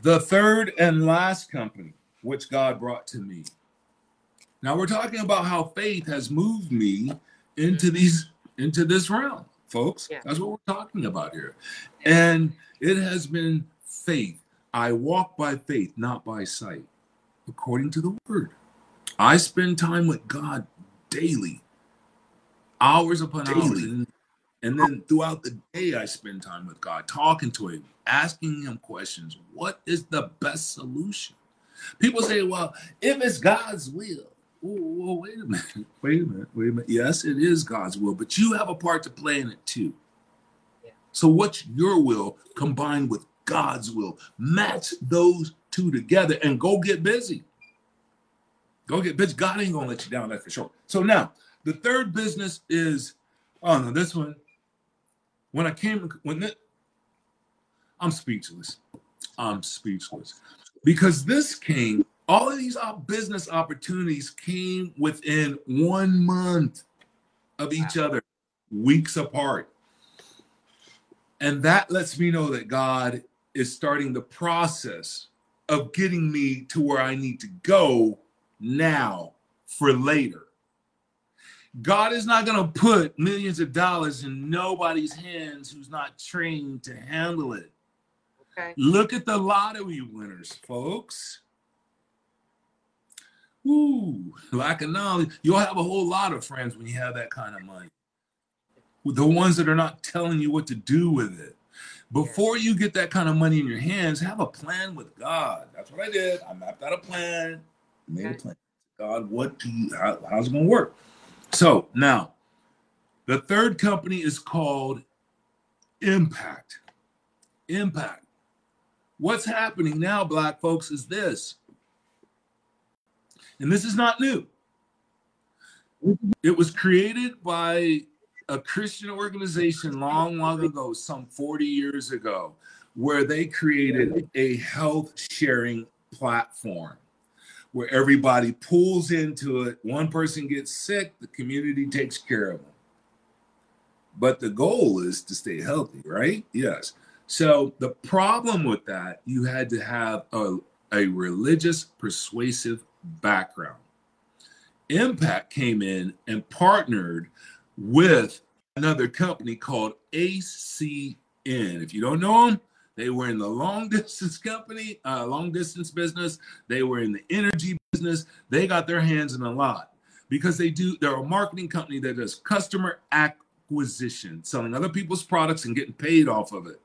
The third and last company, which God brought to me. Now we're talking about how faith has moved me into mm-hmm. these into this realm, folks. Yeah. That's what we're talking about here. And it has been faith. I walk by faith, not by sight, according to the word. I spend time with God daily, hours upon hours. And, and then throughout the day, I spend time with God, talking to Him, asking Him questions. What is the best solution? People say, well, if it's God's will, well, wait a minute, wait a minute, wait a minute. Yes, it is God's will, but you have a part to play in it too. Yeah. So, what's your will combined with God's will? Match those two together and go get busy. Go get busy. God ain't gonna let you down, that's for sure. So now the third business is oh no, this one. When I came when it, I'm speechless. I'm speechless. Because this came, all of these business opportunities came within one month of each other, weeks apart. And that lets me know that God is starting the process of getting me to where I need to go now for later. God is not going to put millions of dollars in nobody's hands who's not trained to handle it. Okay. Look at the lottery winners, folks. Ooh, lack of knowledge. You'll have a whole lot of friends when you have that kind of money. The ones that are not telling you what to do with it. Before you get that kind of money in your hands, have a plan with God. That's what I did. I mapped out a plan, made a plan. God, what do you, how, how's it going to work? So now, the third company is called Impact. Impact. What's happening now, black folks, is this. And this is not new. It was created by a Christian organization long, long ago, some 40 years ago, where they created a health sharing platform where everybody pulls into it. One person gets sick, the community takes care of them. But the goal is to stay healthy, right? Yes. So the problem with that, you had to have a, a religious persuasive background. Impact came in and partnered with another company called ACN. If you don't know them, they were in the long distance company, uh, long distance business. They were in the energy business. They got their hands in a lot because they do. They're a marketing company that does customer acquisition, selling other people's products and getting paid off of it.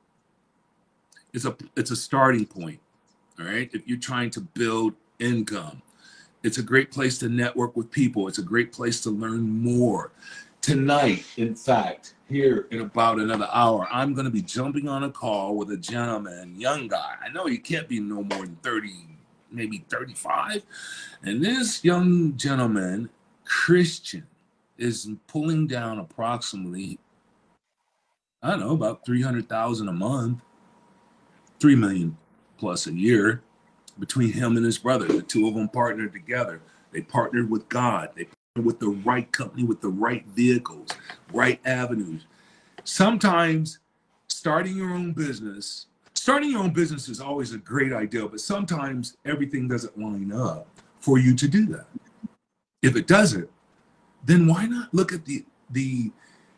It's a it's a starting point. All right, if you're trying to build income, it's a great place to network with people. It's a great place to learn more. Tonight, in fact, here in about another hour, I'm going to be jumping on a call with a gentleman, young guy. I know he can't be no more than 30, maybe 35. And this young gentleman, Christian, is pulling down approximately, I don't know, about 300,000 a month, 3 million plus a year between him and his brother. The two of them partnered together. They partnered with God. They partnered with the right company, with the right vehicles, right avenues. Sometimes starting your own business, starting your own business is always a great idea, but sometimes everything doesn't line up for you to do that. If it doesn't, then why not look at the the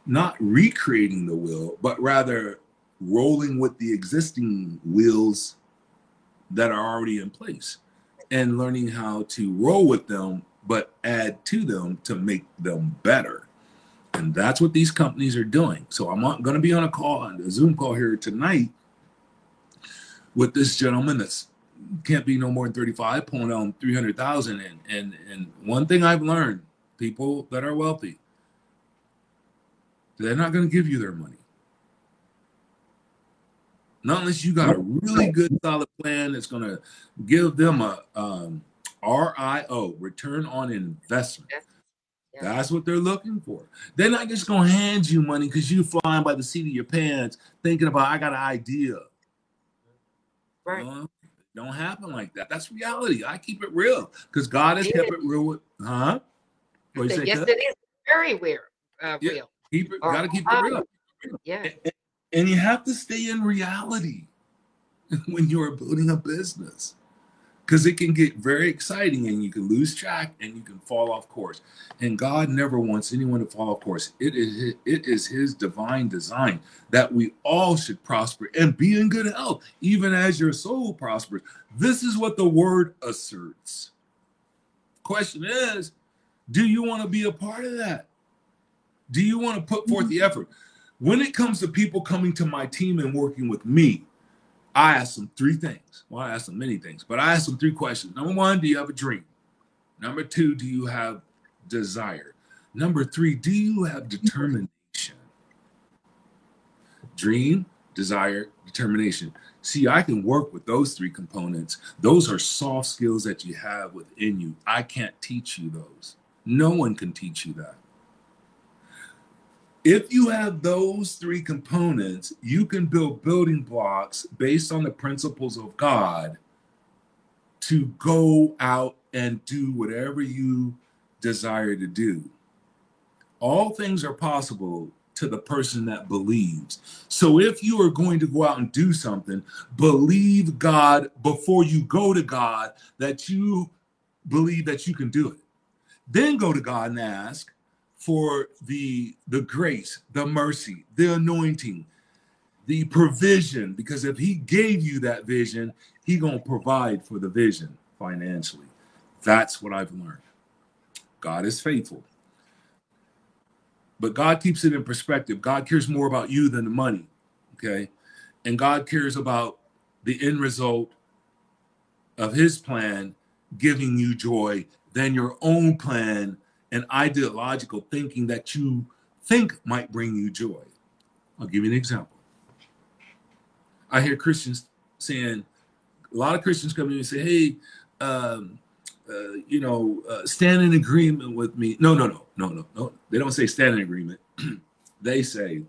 not recreating the wheel, but rather rolling with the existing wheels that are already in place and learning how to roll with them but add to them to make them better. And that's what these companies are doing. So i'm going to be on a call on a zoom call here tonight with this gentleman that's can't be no more than 35 pulling on 300000 and and and one thing i've learned people that are wealthy they're not going to give you their money not unless you got a really good solid plan that's going to give them a um, RIO, return on investment. Yeah. That's what they're looking for. They're not just going to hand you money because you're flying by the seat of your pants thinking about, I got an idea. Right. Well, don't happen like that. That's reality. I keep it real because God has It kept is. it real. With, huh? What you Say, yes, Cut? it is very weird. Uh, Yeah. real. Keep it. Or- Got to keep it real. Yeah. And you have to stay in reality when you are building a business because it can get very exciting and you can lose track and you can fall off course. And God never wants anyone to fall off course. It is it is his divine design that we all should prosper and be in good health, even as your soul prospers. This is what the word asserts. Question is, do you want to be a part of that? Do you want to put forth mm-hmm. the effort? When it comes to people coming to my team and working with me, I ask them three things. Well, I ask them many things, but I ask them three questions. Number one, do you have a dream? Number two, do you have desire? Number three, do you have determination? Dream, desire, determination. See, I can work with those three components. Those are soft skills that you have within you. I can't teach you those. No one can teach you that. If you have those three components, you can build building blocks based on the principles of God to go out and do whatever you desire to do. All things are possible to the person that believes. So if you are going to go out and do something, believe God before you go to God that you believe that you can do it. Then go to God and ask for the the grace, the mercy, the anointing, the provision because if he gave you that vision, he to provide for the vision financially. That's what I've learned. God is faithful. But God keeps it in perspective. God cares more about you than the money. Okay? And God cares about the end result of his plan giving you joy than your own plan and ideological thinking that you think might bring you joy. I'll give you an example. I hear Christians saying, a lot of Christians come to me and say, hey, um, uh, you know, uh, stand in agreement with me. No, no, no, no, no, no. They don't say stand in agreement. they say,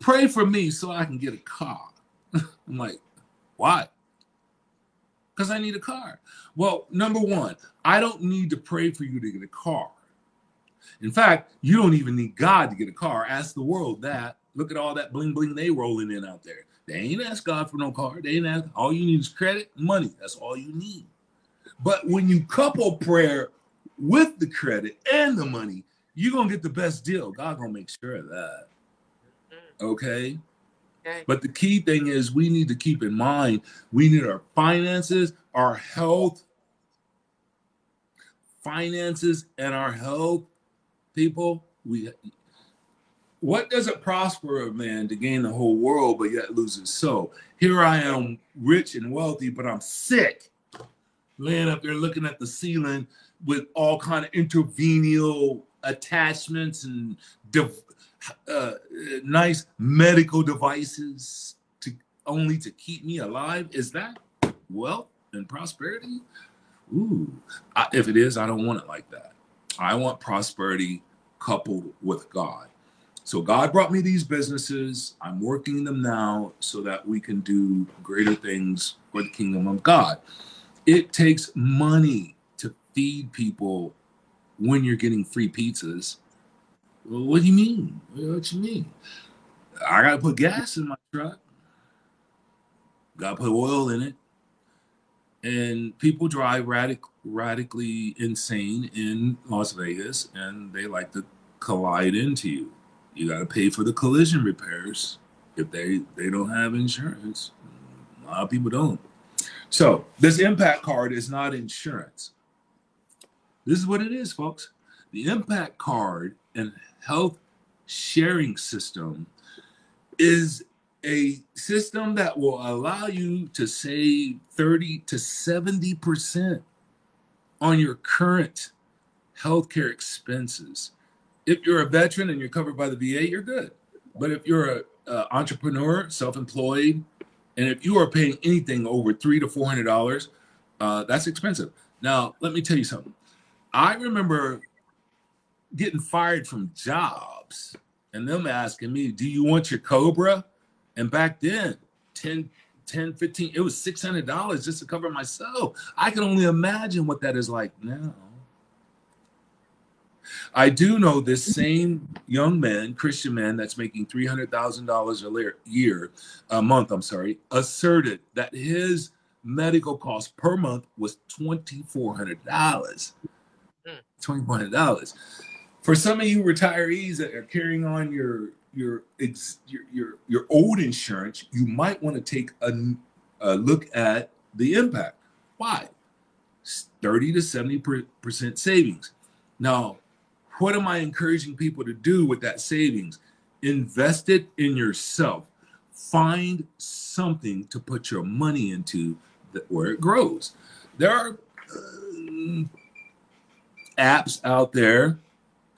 pray for me so I can get a car. I'm like, why? Because I need a car. Well, number one, I don't need to pray for you to get a car. In fact, you don't even need God to get a car. Ask the world that. Look at all that bling bling they rolling in out there. They ain't ask God for no car. They ain't ask. All you need is credit, money. That's all you need. But when you couple prayer with the credit and the money, you're gonna get the best deal. God gonna make sure of that. Mm-hmm. Okay. But the key thing is we need to keep in mind we need our finances, our health, finances, and our health. People, we what does it prosper a man to gain the whole world but yet lose his soul? Here I am, rich and wealthy, but I'm sick, laying up there looking at the ceiling with all kind of intervenial attachments and uh, nice medical devices to only to keep me alive. Is that wealth and prosperity? Ooh, I, if it is, I don't want it like that. I want prosperity coupled with God. So God brought me these businesses. I'm working them now so that we can do greater things for the kingdom of God. It takes money to feed people when you're getting free pizzas well, what do you mean? What you mean? I gotta put gas in my truck. Gotta put oil in it. And people drive radic- radically insane in Las Vegas and they like to collide into you. You gotta pay for the collision repairs if they they don't have insurance. A lot of people don't. So this impact card is not insurance. This is what it is, folks. The impact card and health sharing system is a system that will allow you to save 30 to 70% on your current healthcare expenses. If you're a veteran and you're covered by the VA, you're good. But if you're an entrepreneur, self-employed, and if you are paying anything over three to four hundred dollars, uh, that's expensive. Now, let me tell you something. I remember getting fired from jobs and them asking me, Do you want your Cobra? And back then, 10, 10, 15, it was $600 just to cover myself. I can only imagine what that is like now. I do know this same young man, Christian man, that's making three hundred thousand dollars a year, a month. I'm sorry, asserted that his medical cost per month was twenty four hundred dollars. Hmm. Twenty four hundred dollars for some of you retirees that are carrying on your your your your, your old insurance, you might want to take a, a look at the impact. Why? 30 to 70 percent savings. Now, what am I encouraging people to do with that savings? Invest it in yourself. Find something to put your money into that, where it grows. There are uh, apps out there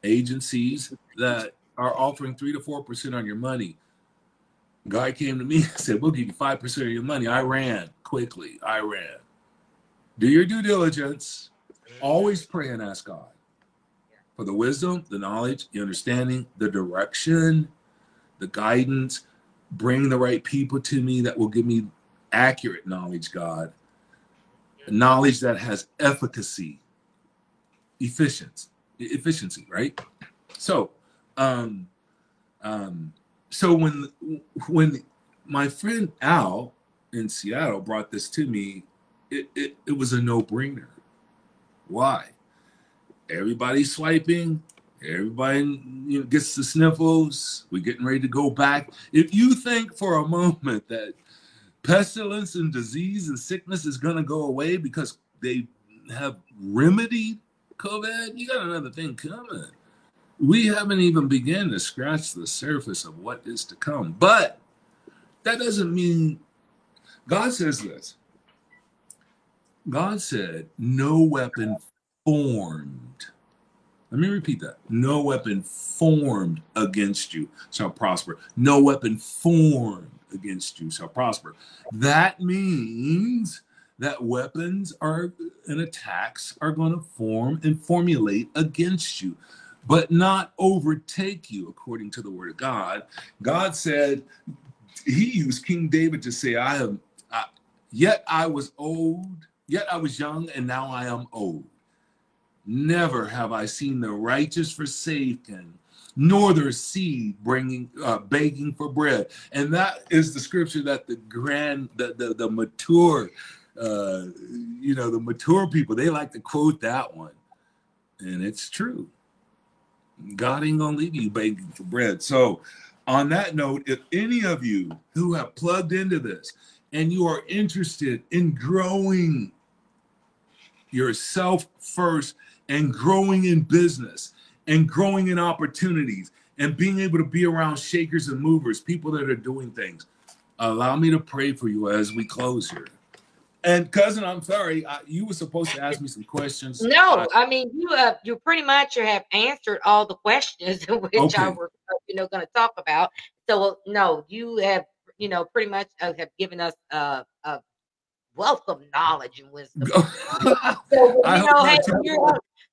agencies that are offering three to four percent on your money. Guy came to me and said, We'll give you five percent of your money. I ran quickly. I ran. Do your due diligence. Always pray and ask God for the wisdom, the knowledge, the understanding, the direction, the guidance. Bring the right people to me that will give me accurate knowledge, God. Knowledge that has efficacy, efficiency efficiency, right? So, um, um, so when when my friend Al in Seattle brought this to me, it, it, it was a no brainer. Why? Everybody's swiping. Everybody you know, gets the sniffles. We're getting ready to go back. If you think for a moment that pestilence and disease and sickness is going to go away because they have remedied COVID, you got another thing coming. We haven't even begun to scratch the surface of what is to come. But that doesn't mean God says this. God said, No weapon formed. Let me repeat that. No weapon formed against you shall prosper. No weapon formed against you shall prosper. That means that weapons are and attacks are going to form and formulate against you, but not overtake you, according to the word of God. God said, He used King David to say, I have, I, yet I was old, yet I was young, and now I am old. Never have I seen the righteous forsaken, nor their seed bringing uh, begging for bread. And that is the scripture that the grand, the the, the mature, uh, you know, the mature people they like to quote that one, and it's true. God ain't gonna leave you begging for bread. So, on that note, if any of you who have plugged into this and you are interested in growing yourself first and growing in business and growing in opportunities and being able to be around shakers and movers, people that are doing things. Allow me to pray for you as we close here. And cousin, I'm sorry, I, you were supposed to ask me some questions. No, I mean you uh, you pretty much have answered all the questions which okay. I were you know going to talk about. So no, you have you know pretty much uh, have given us uh, a wealth of knowledge and wisdom. so, you know, hey,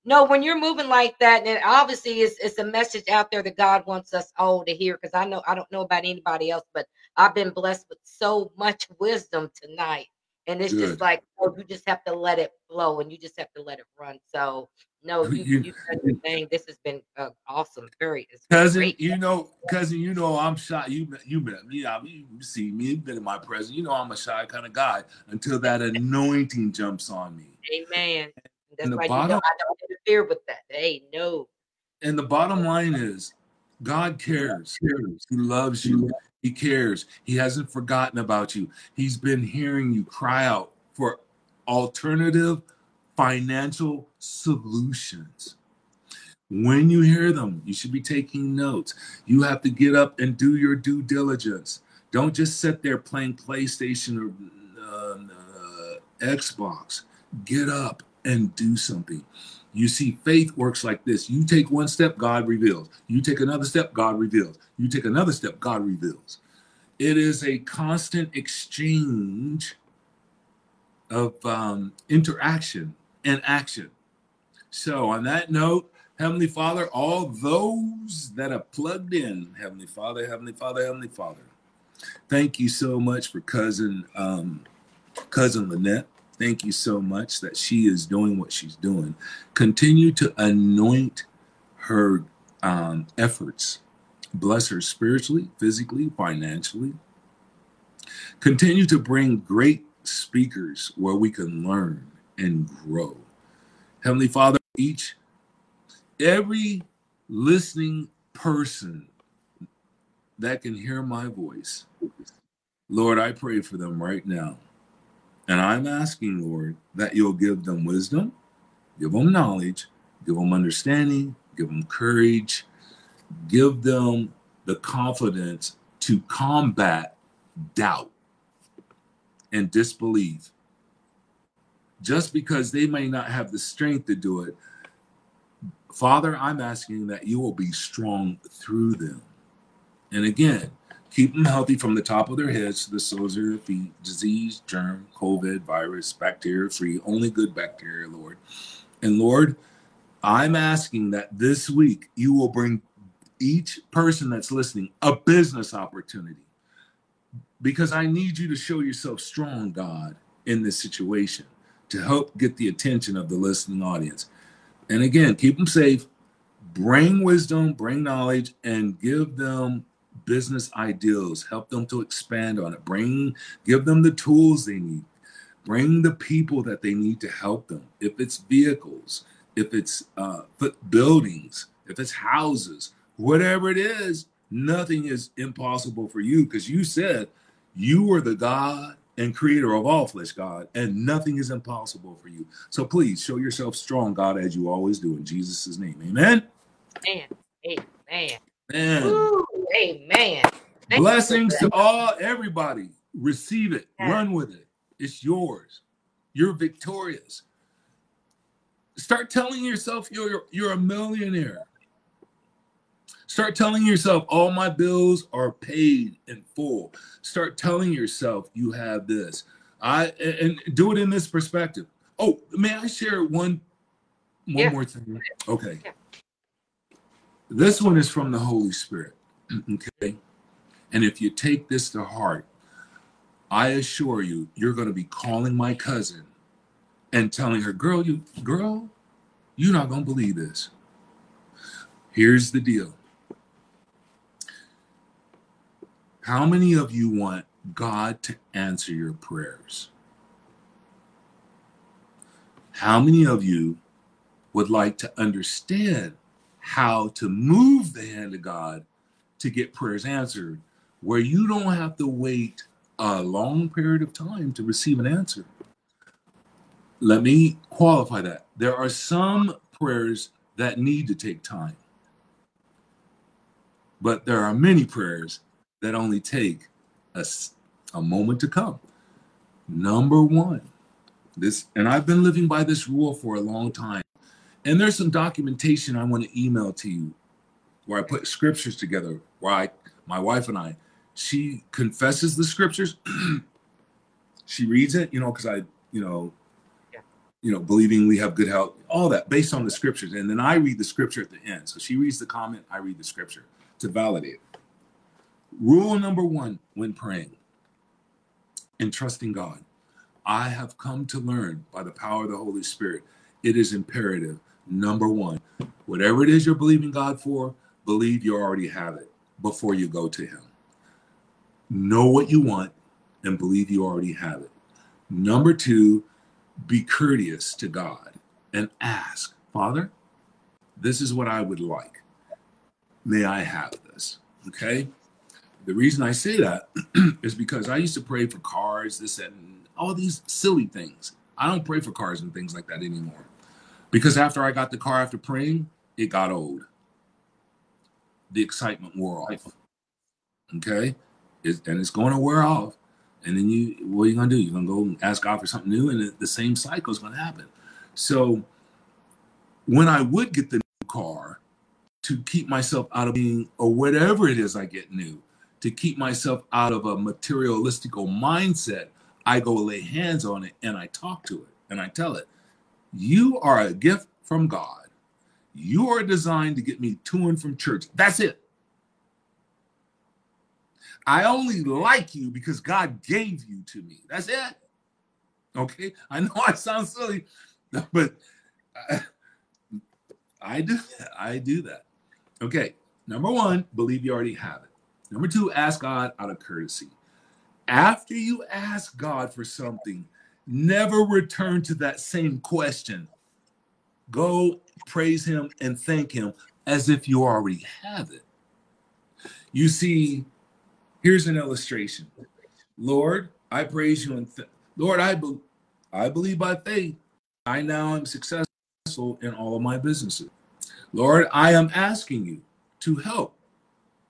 no, when you're moving like that, then obviously it's, it's a message out there that God wants us all to hear. Because I know I don't know about anybody else, but I've been blessed with so much wisdom tonight. And it's Good. just like, oh, you just have to let it flow and you just have to let it run. So no, you you, you said your thing. This has been uh, awesome. Very cousin. Great. You know, cousin. You know, I'm shy. You you met me. I you see me. You've been in my presence. You know, I'm a shy kind of guy until that anointing jumps on me. Amen. That's why bottom, you know I don't interfere with that. Hey, no. And the bottom line is, God cares. He loves you. He cares. He hasn't forgotten about you. He's been hearing you cry out for alternative financial solutions. When you hear them, you should be taking notes. You have to get up and do your due diligence. Don't just sit there playing PlayStation or uh, uh, Xbox. Get up and do something. You see, faith works like this. You take one step, God reveals. You take another step, God reveals. You take another step, God reveals. It is a constant exchange of um, interaction and action. So, on that note, Heavenly Father, all those that are plugged in, Heavenly Father, Heavenly Father, Heavenly Father, thank you so much for cousin um, cousin Lynnette. Thank you so much that she is doing what she's doing. Continue to anoint her um, efforts. Bless her spiritually, physically, financially. Continue to bring great speakers where we can learn and grow. Heavenly Father, each, every listening person that can hear my voice, Lord, I pray for them right now. And I'm asking, Lord, that you'll give them wisdom, give them knowledge, give them understanding, give them courage, give them the confidence to combat doubt and disbelief. Just because they may not have the strength to do it, Father, I'm asking that you will be strong through them. And again, Keep them healthy from the top of their heads to the soles of their feet. Disease, germ, COVID, virus, bacteria free, only good bacteria, Lord. And Lord, I'm asking that this week you will bring each person that's listening a business opportunity because I need you to show yourself strong, God, in this situation to help get the attention of the listening audience. And again, keep them safe, bring wisdom, bring knowledge, and give them business ideals, help them to expand on it, bring, give them the tools they need, bring the people that they need to help them. If it's vehicles, if it's uh, buildings, if it's houses, whatever it is, nothing is impossible for you because you said you are the God and creator of all flesh, God, and nothing is impossible for you. So please show yourself strong, God, as you always do in Jesus' name. Amen. Amen. Amen. And Woo, amen. Thank blessings to all everybody. Receive it, Yeah. run with it. It's yours. You're victorious. Start telling yourself you're you're a millionaire. Start telling yourself all my bills are paid in full. Start telling yourself you have this. I and and do it in this perspective. Oh, may I share one one Yeah. more thing? Okay. Yeah. This one is from the Holy Spirit. okay. And if you take this to heart, I assure you, you're going to be calling my cousin and telling her, "Girl, you girl, you're not going to believe this." Here's the deal. How many of you want God to answer your prayers? How many of you would like to understand how to move the hand of God to get prayers answered where you don't have to wait a long period of time to receive an answer? Let me qualify that. There are some prayers that need to take time, but there are many prayers that only take a moment to come. Number one, this, and I've been living by this rule for a long time. And there's some documentation I want to email to you where I put scriptures together, where I, my wife and I, she confesses the scriptures. she reads it, you know, because I, you know, Yeah. you know, believing we have good health, all that based on the scriptures. And then I read the scripture at the end. So she reads the comment, I read the scripture to validate. Rule number one when praying and trusting God. I have come to learn by the power of the Holy Spirit. It is imperative. Number one, whatever it is you're believing God for, believe you already have it before you go to Him. Know what you want and believe you already have it. Number two, be courteous to God and ask, Father, this is what I would like. May I have this? Okay. The reason I say that is because I used to pray for cars, this and all these silly things. I don't pray for cars and things like that anymore. Because after I got the car after praying, it got old. The excitement wore off. Okay? It, and it's going to wear off. And then you, what are you going to do? You're going to go and ask God for something new, and the, the same cycle is going to happen. So when I would get the new car to keep myself out of being, or whatever it is I get new, to keep myself out of a materialistical mindset, I go lay hands on it and I talk to it and I tell it, You are a gift from God. You are designed to get me to and from church. That's it. I only like you because God gave you to me. That's it. Okay. I know I sound silly, but I, I do. I do that. Okay. Number one, believe you already have it. Number two, ask God out of courtesy. After you ask God for something, never return to that same question. Go praise Him and thank Him as if you already have it. You see, here's an illustration. Lord, I praise you and th- Lord, I be- I believe by faith. I now am successful in all of my businesses. Lord, I am asking you to help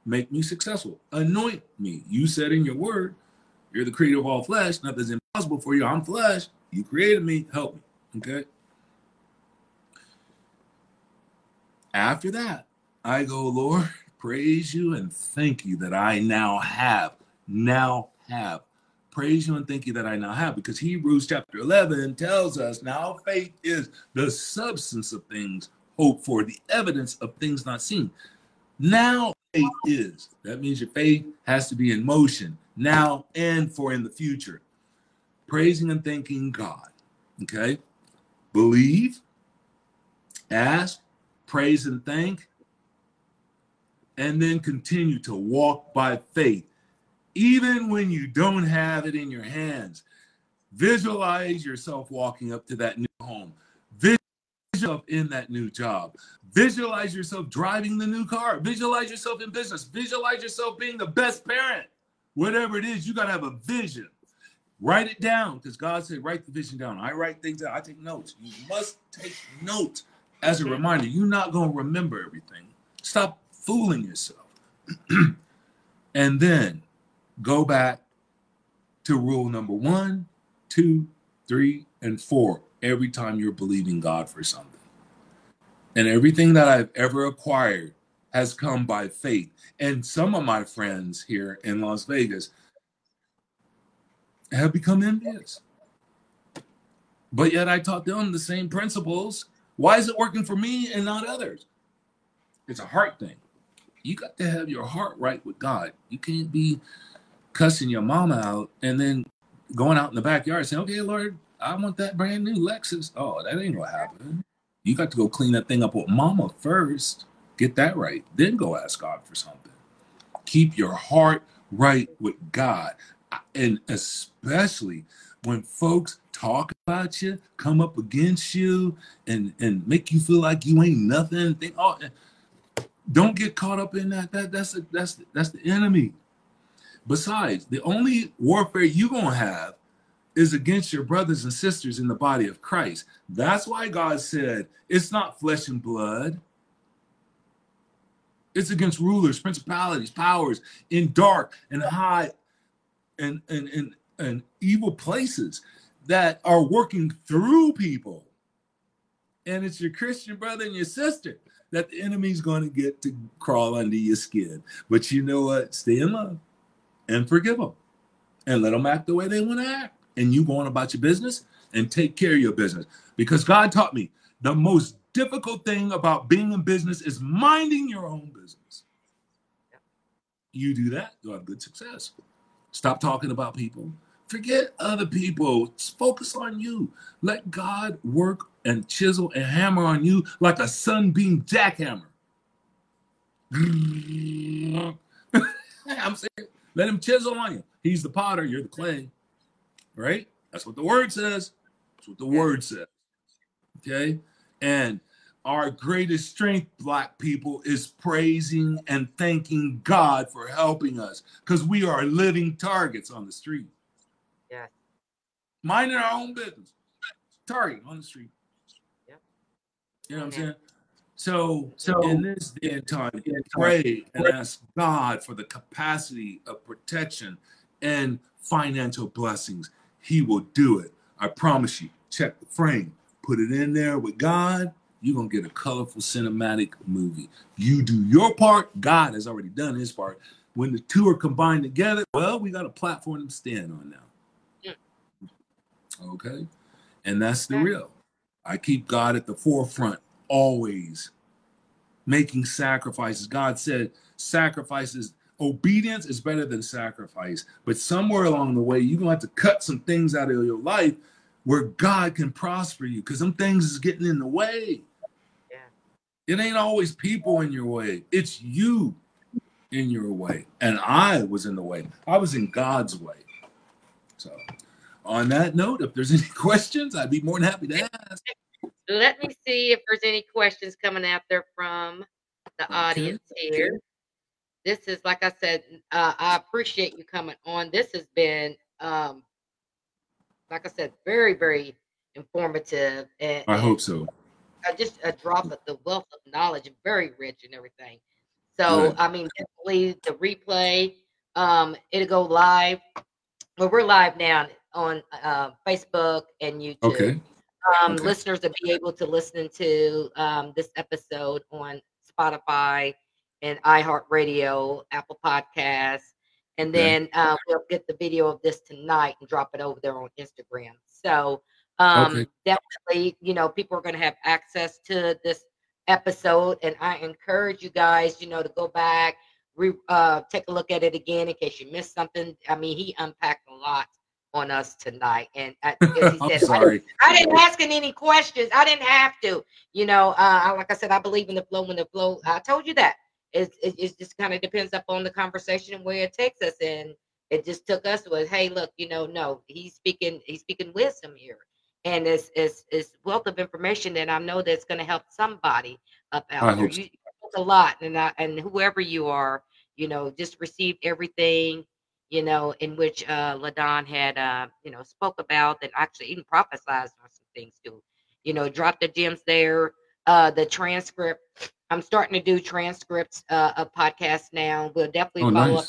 make me successful. Anoint me. You said in your word, you're the creator of all flesh. Nothing's impossible for you. I'm flesh. You created me. Help me. Okay. After that, I go, Lord, praise you and thank you that I now have, now have. Praise you and thank you that I now have. Because Hebrews chapter 11 tells us now faith is the substance of things hoped for, the evidence of things not seen. Now faith is. That means your faith has to be in motion now and for in the future. Praising and thanking God. Okay. Believe, ask, praise, and thank, and then continue to walk by faith. Even when you don't have it in your hands, visualize yourself walking up to that new home. Visualize yourself in that new job. Visualize yourself driving the new car. Visualize yourself in business. Visualize yourself being the best parent. Whatever it is, you got to have a vision. Write it down because God said, write the vision down. I write things down. I take notes. You must take notes as a mm-hmm. reminder. You're not going to remember everything. Stop fooling yourself. and then go back to rule number one, two, three, and four every time you're believing God for something. And everything that I've ever acquired has come by faith. And some of my friends here in Las Vegas have become envious. But yet I taught them the same principles. Why is it working for me and not others? It's a heart thing. You got to have your heart right with God. You can't be cussing your mama out and then going out in the backyard saying, okay, Lord, I want that brand new Lexus. Oh, that ain't gonna happen. You got to go clean that thing up with mama first. Get that right. Then go ask God for something. Keep your heart right with God and especially when folks talk about you, come up against you, and and make you feel like you ain't nothing. Think, oh, don't get caught up in that. That that's a, that's that's the enemy. Besides, the only warfare you gonna have is against your brothers and sisters in the body of Christ. That's why God said it's not flesh and blood. It's against rulers, principalities, powers in dark and high and and and, and evil places that are working through people. And it's your Christian brother and your sister that the enemy's going to get to crawl under your skin. But you know what? Stay in love and forgive them and let them act the way they want to act. And you go on about your business and take care of your business. Because God taught me the most difficult thing about being in business is minding your own business. You do that, you'll have good success. Stop talking about people. Forget other people. Focus on you. Let God work and chisel and hammer on you like a sunbeam jackhammer. I'm saying, let him chisel on you. He's the potter, you're the clay. Right? That's what the word says. That's what the word says. Okay? And our greatest strength, black people, is praising and thanking God for helping us because we are living targets on the street. Minding our own business. Target on the street. Yeah. You know what I'm mm-hmm. saying? So, so in this day and time, pray and ask God for the capacity of protection and financial blessings. He will do it. I promise you. Check the frame, put it in there with God you're going to get a colorful cinematic movie. You do your part, God has already done his part. When the two are combined together, well, we got a platform to stand on now. Okay. And that's the real. I keep God at the forefront always, making sacrifices. God said sacrifices, obedience is better than sacrifice. But somewhere along the way, you're going to have to cut some things out of your life where God can prosper you because some things is getting in the way. It ain't always people in your way. It's you in your way. And I was in the way. I was in God's way. On that note, if there's any questions, I'd be more than happy to ask. Let me see if there's any questions coming out there from the audience okay. here. This is, like I said, uh, I appreciate you coming on. This has been, um, like I said, very, very informative. And, I hope so uh, just a drop of the wealth of knowledge, very rich and everything. So Good. I mean, definitely the replay. Um, it'll go live. Well, we're live now on uh, Facebook and YouTube. Okay. Um, okay. Listeners will be able to listen to um, this episode on Spotify and iHeartRadio, Apple Podcasts, and then uh, we'll get the video of this tonight and drop it over there on Instagram. So um, okay. Definitely, you know, people are going to have access to this episode, and I encourage you guys, you know, to go back, re, uh, take a look at it again in case you missed something. I mean, he unpacked a lot on us tonight, and said, sorry. I, I, didn't ask any questions. I didn't have to, you know. Uh, like I said, I believe in the flow. When the flow, I told you that. It, it, it just kind of depends upon the conversation and where it takes us, and it just took us was, hey, look, you know, no, he's speaking, he's speaking wisdom here and it's it's it's wealth of information that I know that's going to help somebody up out there. so. You a lot, and I, and whoever you are, you know, just received everything, you know, in which uh LaDon had uh you know spoke about and actually even prophesized on some things too. You know, drop the gems there. Uh, the transcript. I'm starting to do transcripts uh, of podcasts now. We'll definitely Oh, follow up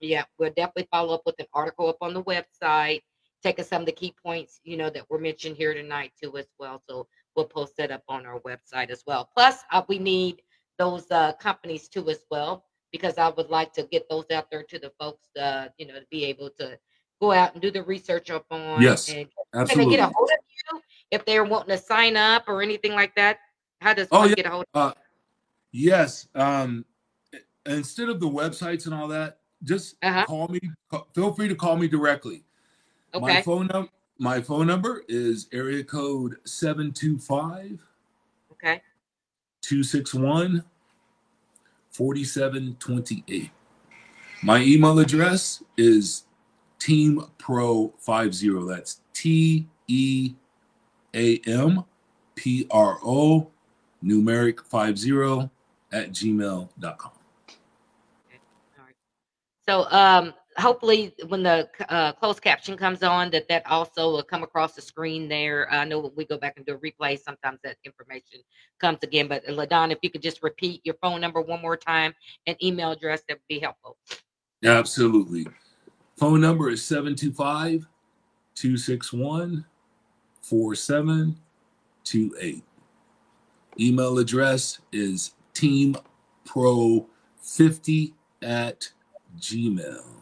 yeah, we'll definitely follow up with an article up on the website, taking some of the key points, you know, that were mentioned here tonight too as well. So we'll post that up on our website as well. Plus, uh, we need those uh, companies too as well because I would like to get those out there to the folks, uh, you know, to be able to go out and do the research up on. Yes, and can they get a hold of you if they're wanting to sign up or anything like that? How does Oh, one yeah. get a hold? Uh, yes. Um, instead of the websites and all that, just Uh-huh. call me. Feel free to call me directly. My Okay, phone number. My phone number is area code 725 okay, 261 4728. My email address is teampro50. That's T E A M P R O numeric 50 at gmail.com. So um, hopefully when the uh, closed caption comes on, that that also will come across the screen there. I know when we go back and do a replay, sometimes that information comes again. But LaDon, if you could just repeat your phone number one more time and email address, that would be helpful. Absolutely. Phone number is 725 261 4728. Email address is teampro50 at gmail.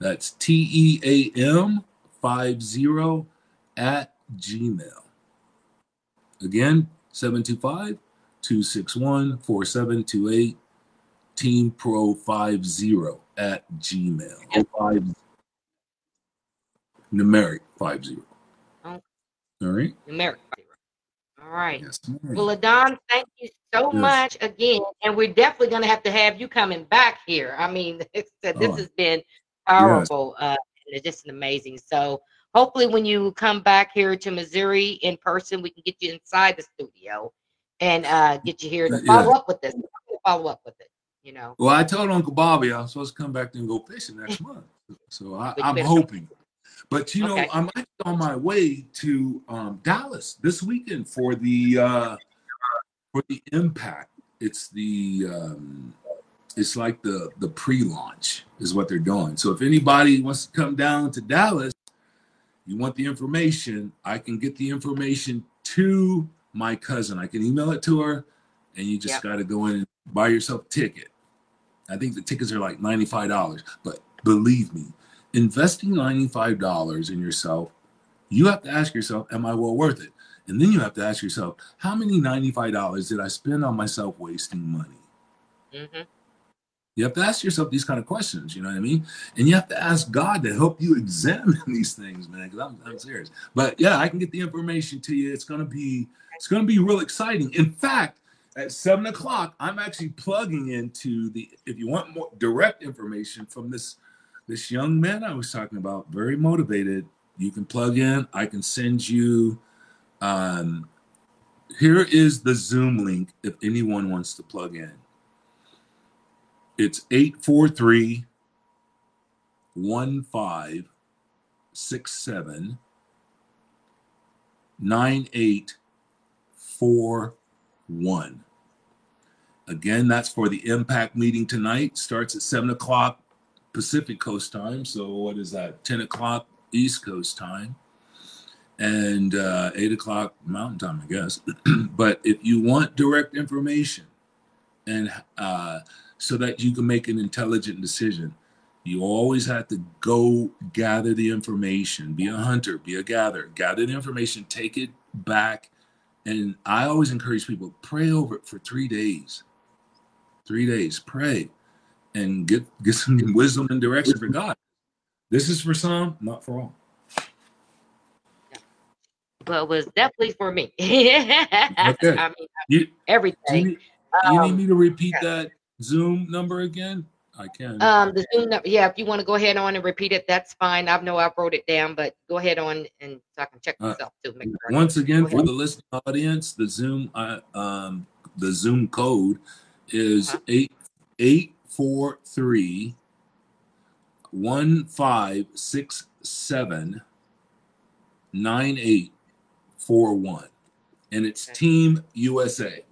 That's T E A M 50 at gmail. Again, 725 261 4728 teampro50 at gmail. Five, numeric 50. Okay. All right. Numeric. All right. Yes. Well, Adon, thank you so Yes. much again, and we're definitely going to have to have you coming back here. I mean, uh, this Oh. has been powerful, uh, and it's just amazing. So, hopefully, when you come back here to Missouri in person, we can get you inside the studio and uh, get you here to Yeah. follow up with this. Follow up with it. You know, Well, I told Uncle Bobby I was supposed to come back and go fishing next month. So I, i'm better- hoping. But you know, Okay. I'm actually on my way to um, Dallas this weekend for the uh, for the impact. It's the um, it's like the the pre-launch is what they're doing. So if anybody wants to come down to Dallas, you want the information, I can get the information to my cousin. I can email it to her, and you just Yep. got to go in and buy yourself a ticket. I think the tickets are like $95. But believe me, investing $95 in yourself, you have to ask yourself, am I well worth it? And then you have to ask yourself, how many $95 did I spend on myself wasting money? hmm You have to ask yourself these kind of questions, you know what I mean? And you have to ask God to help you examine these things, man, because I'm, I'm serious. But yeah, I can get the information to you. It's gonna be it's gonna be real exciting. In fact, at seven o'clock, I'm actually plugging into the if you want more direct information from this this young man I was talking about, very motivated. You can plug in, I can send you um here is the Zoom link if anyone wants to plug in. It's 843 1567 9841. Again, that's for the impact meeting tonight. Starts at 7 o'clock Pacific Coast time. So, what is that? 10 o'clock East Coast time. And uh, 8 o'clock Mountain time, I guess. but if you want direct information and uh, so that you can make an intelligent decision. You always have to go gather the information, be a hunter, be a gatherer, gather the information, take it back. And I always encourage people pray over it for three days. Three days, pray and get, get some wisdom and direction for God. This is for some, not for all. Well, it was definitely for me. I mean, You, do you, everything. do you need Um, me to repeat yeah. that Zoom number again? I can. Um, the Zoom number, yeah, if you want to go ahead on and repeat it, that's fine. I know I wrote it down, but go ahead on and so I can check Uh, myself too. Make sure. Once again, for the listening audience, the Zoom uh, um, the Zoom code is Uh-huh. eight eight four three one five six seven nine eight four one, and it's Okay. Team USA.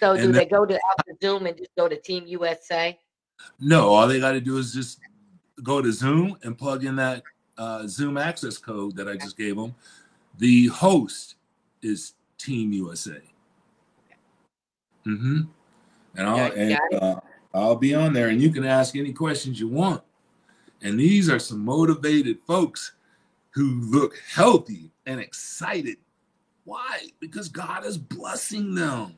So do and they go to the Zoom and just go to Team USA? No, all they got to do is just go to Zoom and plug in that uh, Zoom access code that I just gave them. The host is Team USA. Mm-hmm. And I'll and, uh, I'll be on there, and you can ask any questions you want. And these are some motivated folks who look healthy and excited. Why? Because God is blessing them.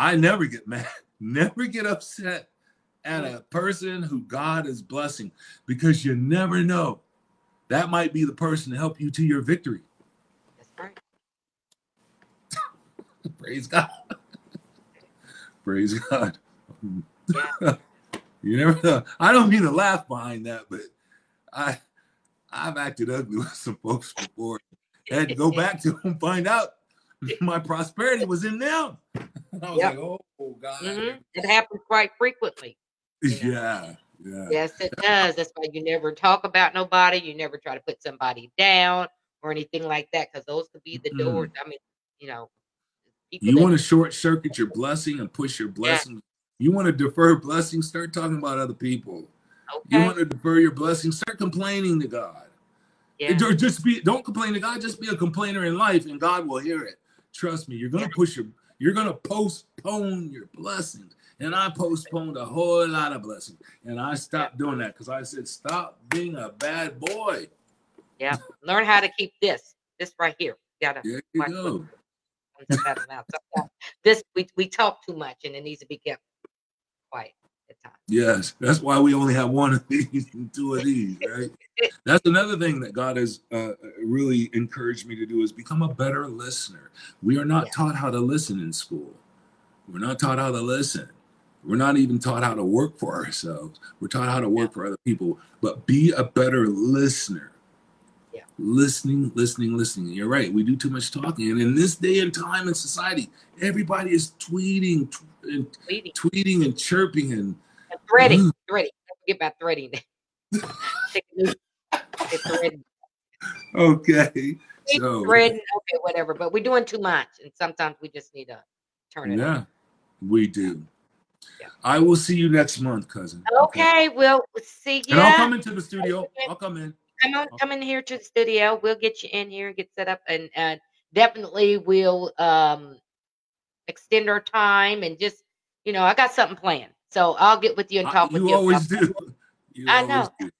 I never get mad, never get upset at a person who God is blessing because you never know. That might be the person to help you to your victory. Right. Praise God. Praise God. Yeah. you never know. I don't mean to laugh behind that, but I I've acted ugly with some folks before. I had to go back to them, find out my prosperity was in them. I was Yep. like, oh God. hmm It happens quite frequently. Yeah, yeah. Yes, it does. That's why you never talk about nobody. You never try to put somebody down or anything like that, because those could be the Mm-mm. doors. I mean, you know, You want to short circuit your blessing and push your blessing. You want to defer blessings, start talking about other people. Okay. You want to defer your blessings, start complaining to God. yeah, just be don't complain to God, just be a complainer in life and God will hear it. Trust me, you're gonna push your you're gonna postpone your blessings. And I postponed a whole lot of blessings. And I stopped doing that because I said, stop being a bad boy. yeah. Learn how to keep this, this right here. You gotta There you go. what comes out of the mouth. Sometimes This we we talk too much, and it needs to be kept quiet at times. Yes, that's why we only have one of these and two of these, right? That's another thing that God has uh, really encouraged me to do is become a better listener. We are not Yeah. taught how to listen in school. We're not taught how to listen. We're not even taught how to work for ourselves. We're taught how to work for other people. But be a better listener. Yeah. Listening, listening, listening. You're right. We do too much talking. And in this day and time in society, everybody is tweeting tw- and Leading tweeting and chirping and and threading, Mm. threading. Don't forget about threading. Take a new- it's threading. Okay. So threading, okay, whatever. But we're doing too much, and sometimes we just need to turn it. yeah, we do. Yeah. I will see you next month, cousin. Okay, we'll see you. And I'll come into the studio. I'll come in. come on, come in here to the studio. We'll get you in here, get set up, and and definitely we'll um extend our time and just you know I got something planned, so I'll get with you and I- talk with you you. always do. You I always know. do.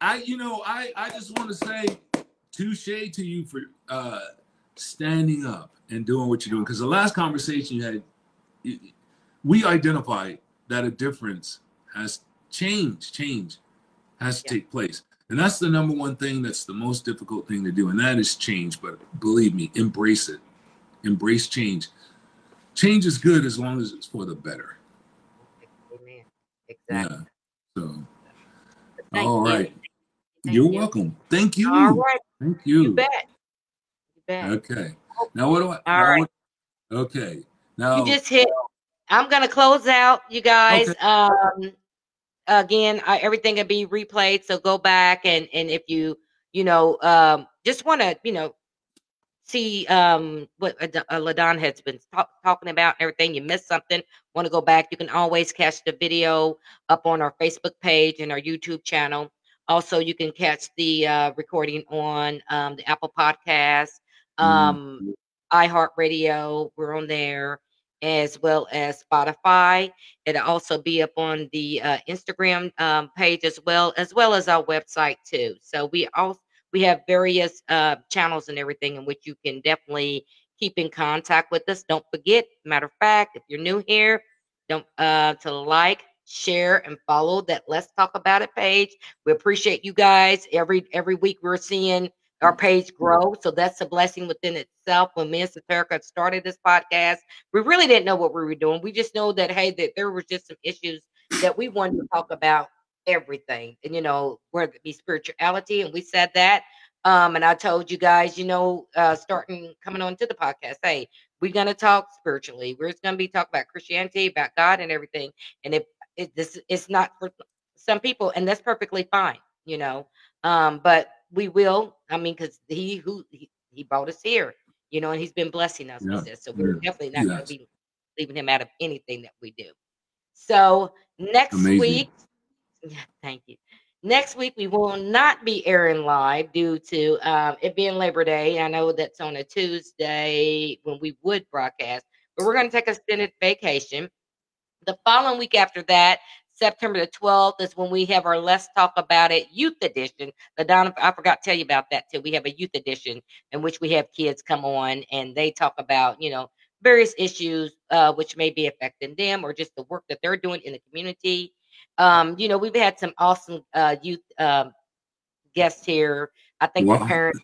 I, you know, I, I just want to say touche to you for uh, standing up and doing what you're doing. Because the last conversation you had, we identified that a difference has change, change has to Yeah. take place. And that's the number one thing that's the most difficult thing to do. And that is change. But believe me, embrace it. Embrace change. Change is good as long as it's for the better. Amen. Exactly. Yeah. So, Thank all you. right. Thank You're you. welcome. Thank you. All right, Thank you you. bet. You bet. Okay. Now what do I? All right. what- okay. Now You just hit. I'm gonna close out, you guys. Okay. Um, again, I, everything will be replayed, so go back and and if you you know um just want to you know see um what uh, LaDon has been talk, talking about and everything. You missed something, want to go back? You can always catch the video up on our Facebook page and our YouTube channel. Also, you can catch the uh, recording on um, the Apple Podcast, um, iHeartRadio. We're on there as well as Spotify. It'll also be up on the uh, Instagram um, page as well, as well as our website too. So we also we have various uh, channels and everything in which you can definitely keep in contact with us. Don't forget, matter of fact, if you're new here, don't uh, to like, share, and follow that Let's Talk About It page. We appreciate you guys. Every every week we're seeing our page grow. So that's a blessing within itself. When me and Saterica started this podcast, we really didn't know what we were doing. We just know that hey, that there was just some issues that we wanted to talk about everything, and you know, whether it be spirituality, and we said that. Um, and I told you guys, you know, uh, starting coming on to the podcast, hey, we're gonna talk spiritually. We're just gonna be talking about Christianity, about God, and everything. And if it, this it's not for some people, and that's perfectly fine, you know. Um, but we will. I mean, because he who he, he brought us here, you know, and he's been blessing us Yeah, with this. So we're yeah, definitely not gonna be leaving him out of anything that we do. So next Amazing. week, thank you. Next week we will not be airing live due to um, it being Labor Day. I know that's on a Tuesday when we would broadcast, but we're going to take a extended vacation. The following week after that, September the 12th, is when we have our Let's Talk About It Youth Edition. The Donna, I forgot to tell you about that too. We have a youth edition in which we have kids come on and they talk about, you know, various issues uh, which may be affecting them or just the work that they're doing in the community. Um, you know, we've had some awesome uh, youth um, guests here. I think the parents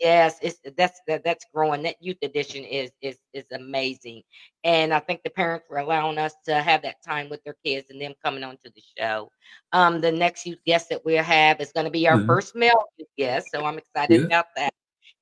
yes it's that's that, that's growing that youth edition is is is amazing and i think the parents were allowing us to have that time with their kids and them coming on to the show um the next youth guest that we'll have is going to be our Mhm. first male youth guest so i'm excited Yeah. about that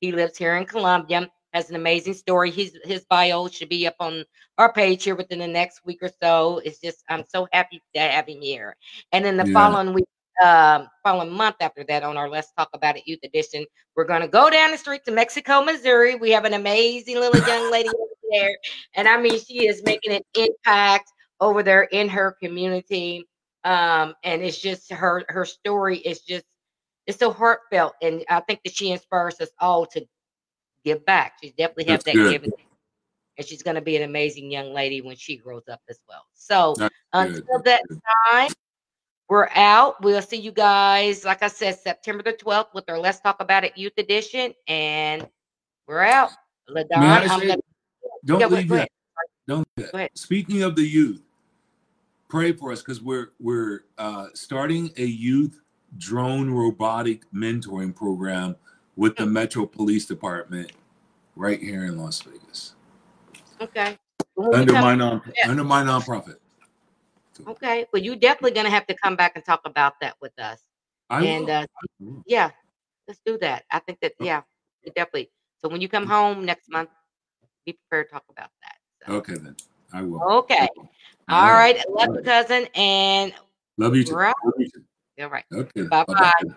he lives here in columbia has an amazing story his his bio should be up on our page here within the next week or so it's just i'm so happy to have him here and then the Yeah. following week um following month after that on our let's talk about it youth edition we're going to go down the street to Mexico, Missouri. We have an amazing little young lady over there. And I mean, she is making an impact over there in her community. Um, and it's just her her story is just it's so heartfelt. And I think that she inspires us all to give back. She definitely have That's that good. giving. And she's going to be an amazing young lady when she grows up as well. So That's until good. that time, we're out. We'll see you guys, like I said, September the 12th with our Let's Talk About It Youth Edition. And we're out. LaDon, say- gonna, Don't Yeah, leave yet. Don't leave yet. Speaking of the youth, pray for us because we're we're uh, starting a youth drone robotic mentoring program with Hmm. the Metro Police Department right here in Las Vegas okay. You under my non Yeah. under my nonprofit. okay. Well, you're definitely gonna have to come back and talk about that with us. I and will. uh I will. yeah, let's do that. I think that yeah, definitely. So when you come home next month, be prepared to talk about that. So. Okay then. I will. Okay. All All right. right. I love you, cousin. And Love you too. We're. Love you too. all right. Okay. Bye-bye. Bye-bye.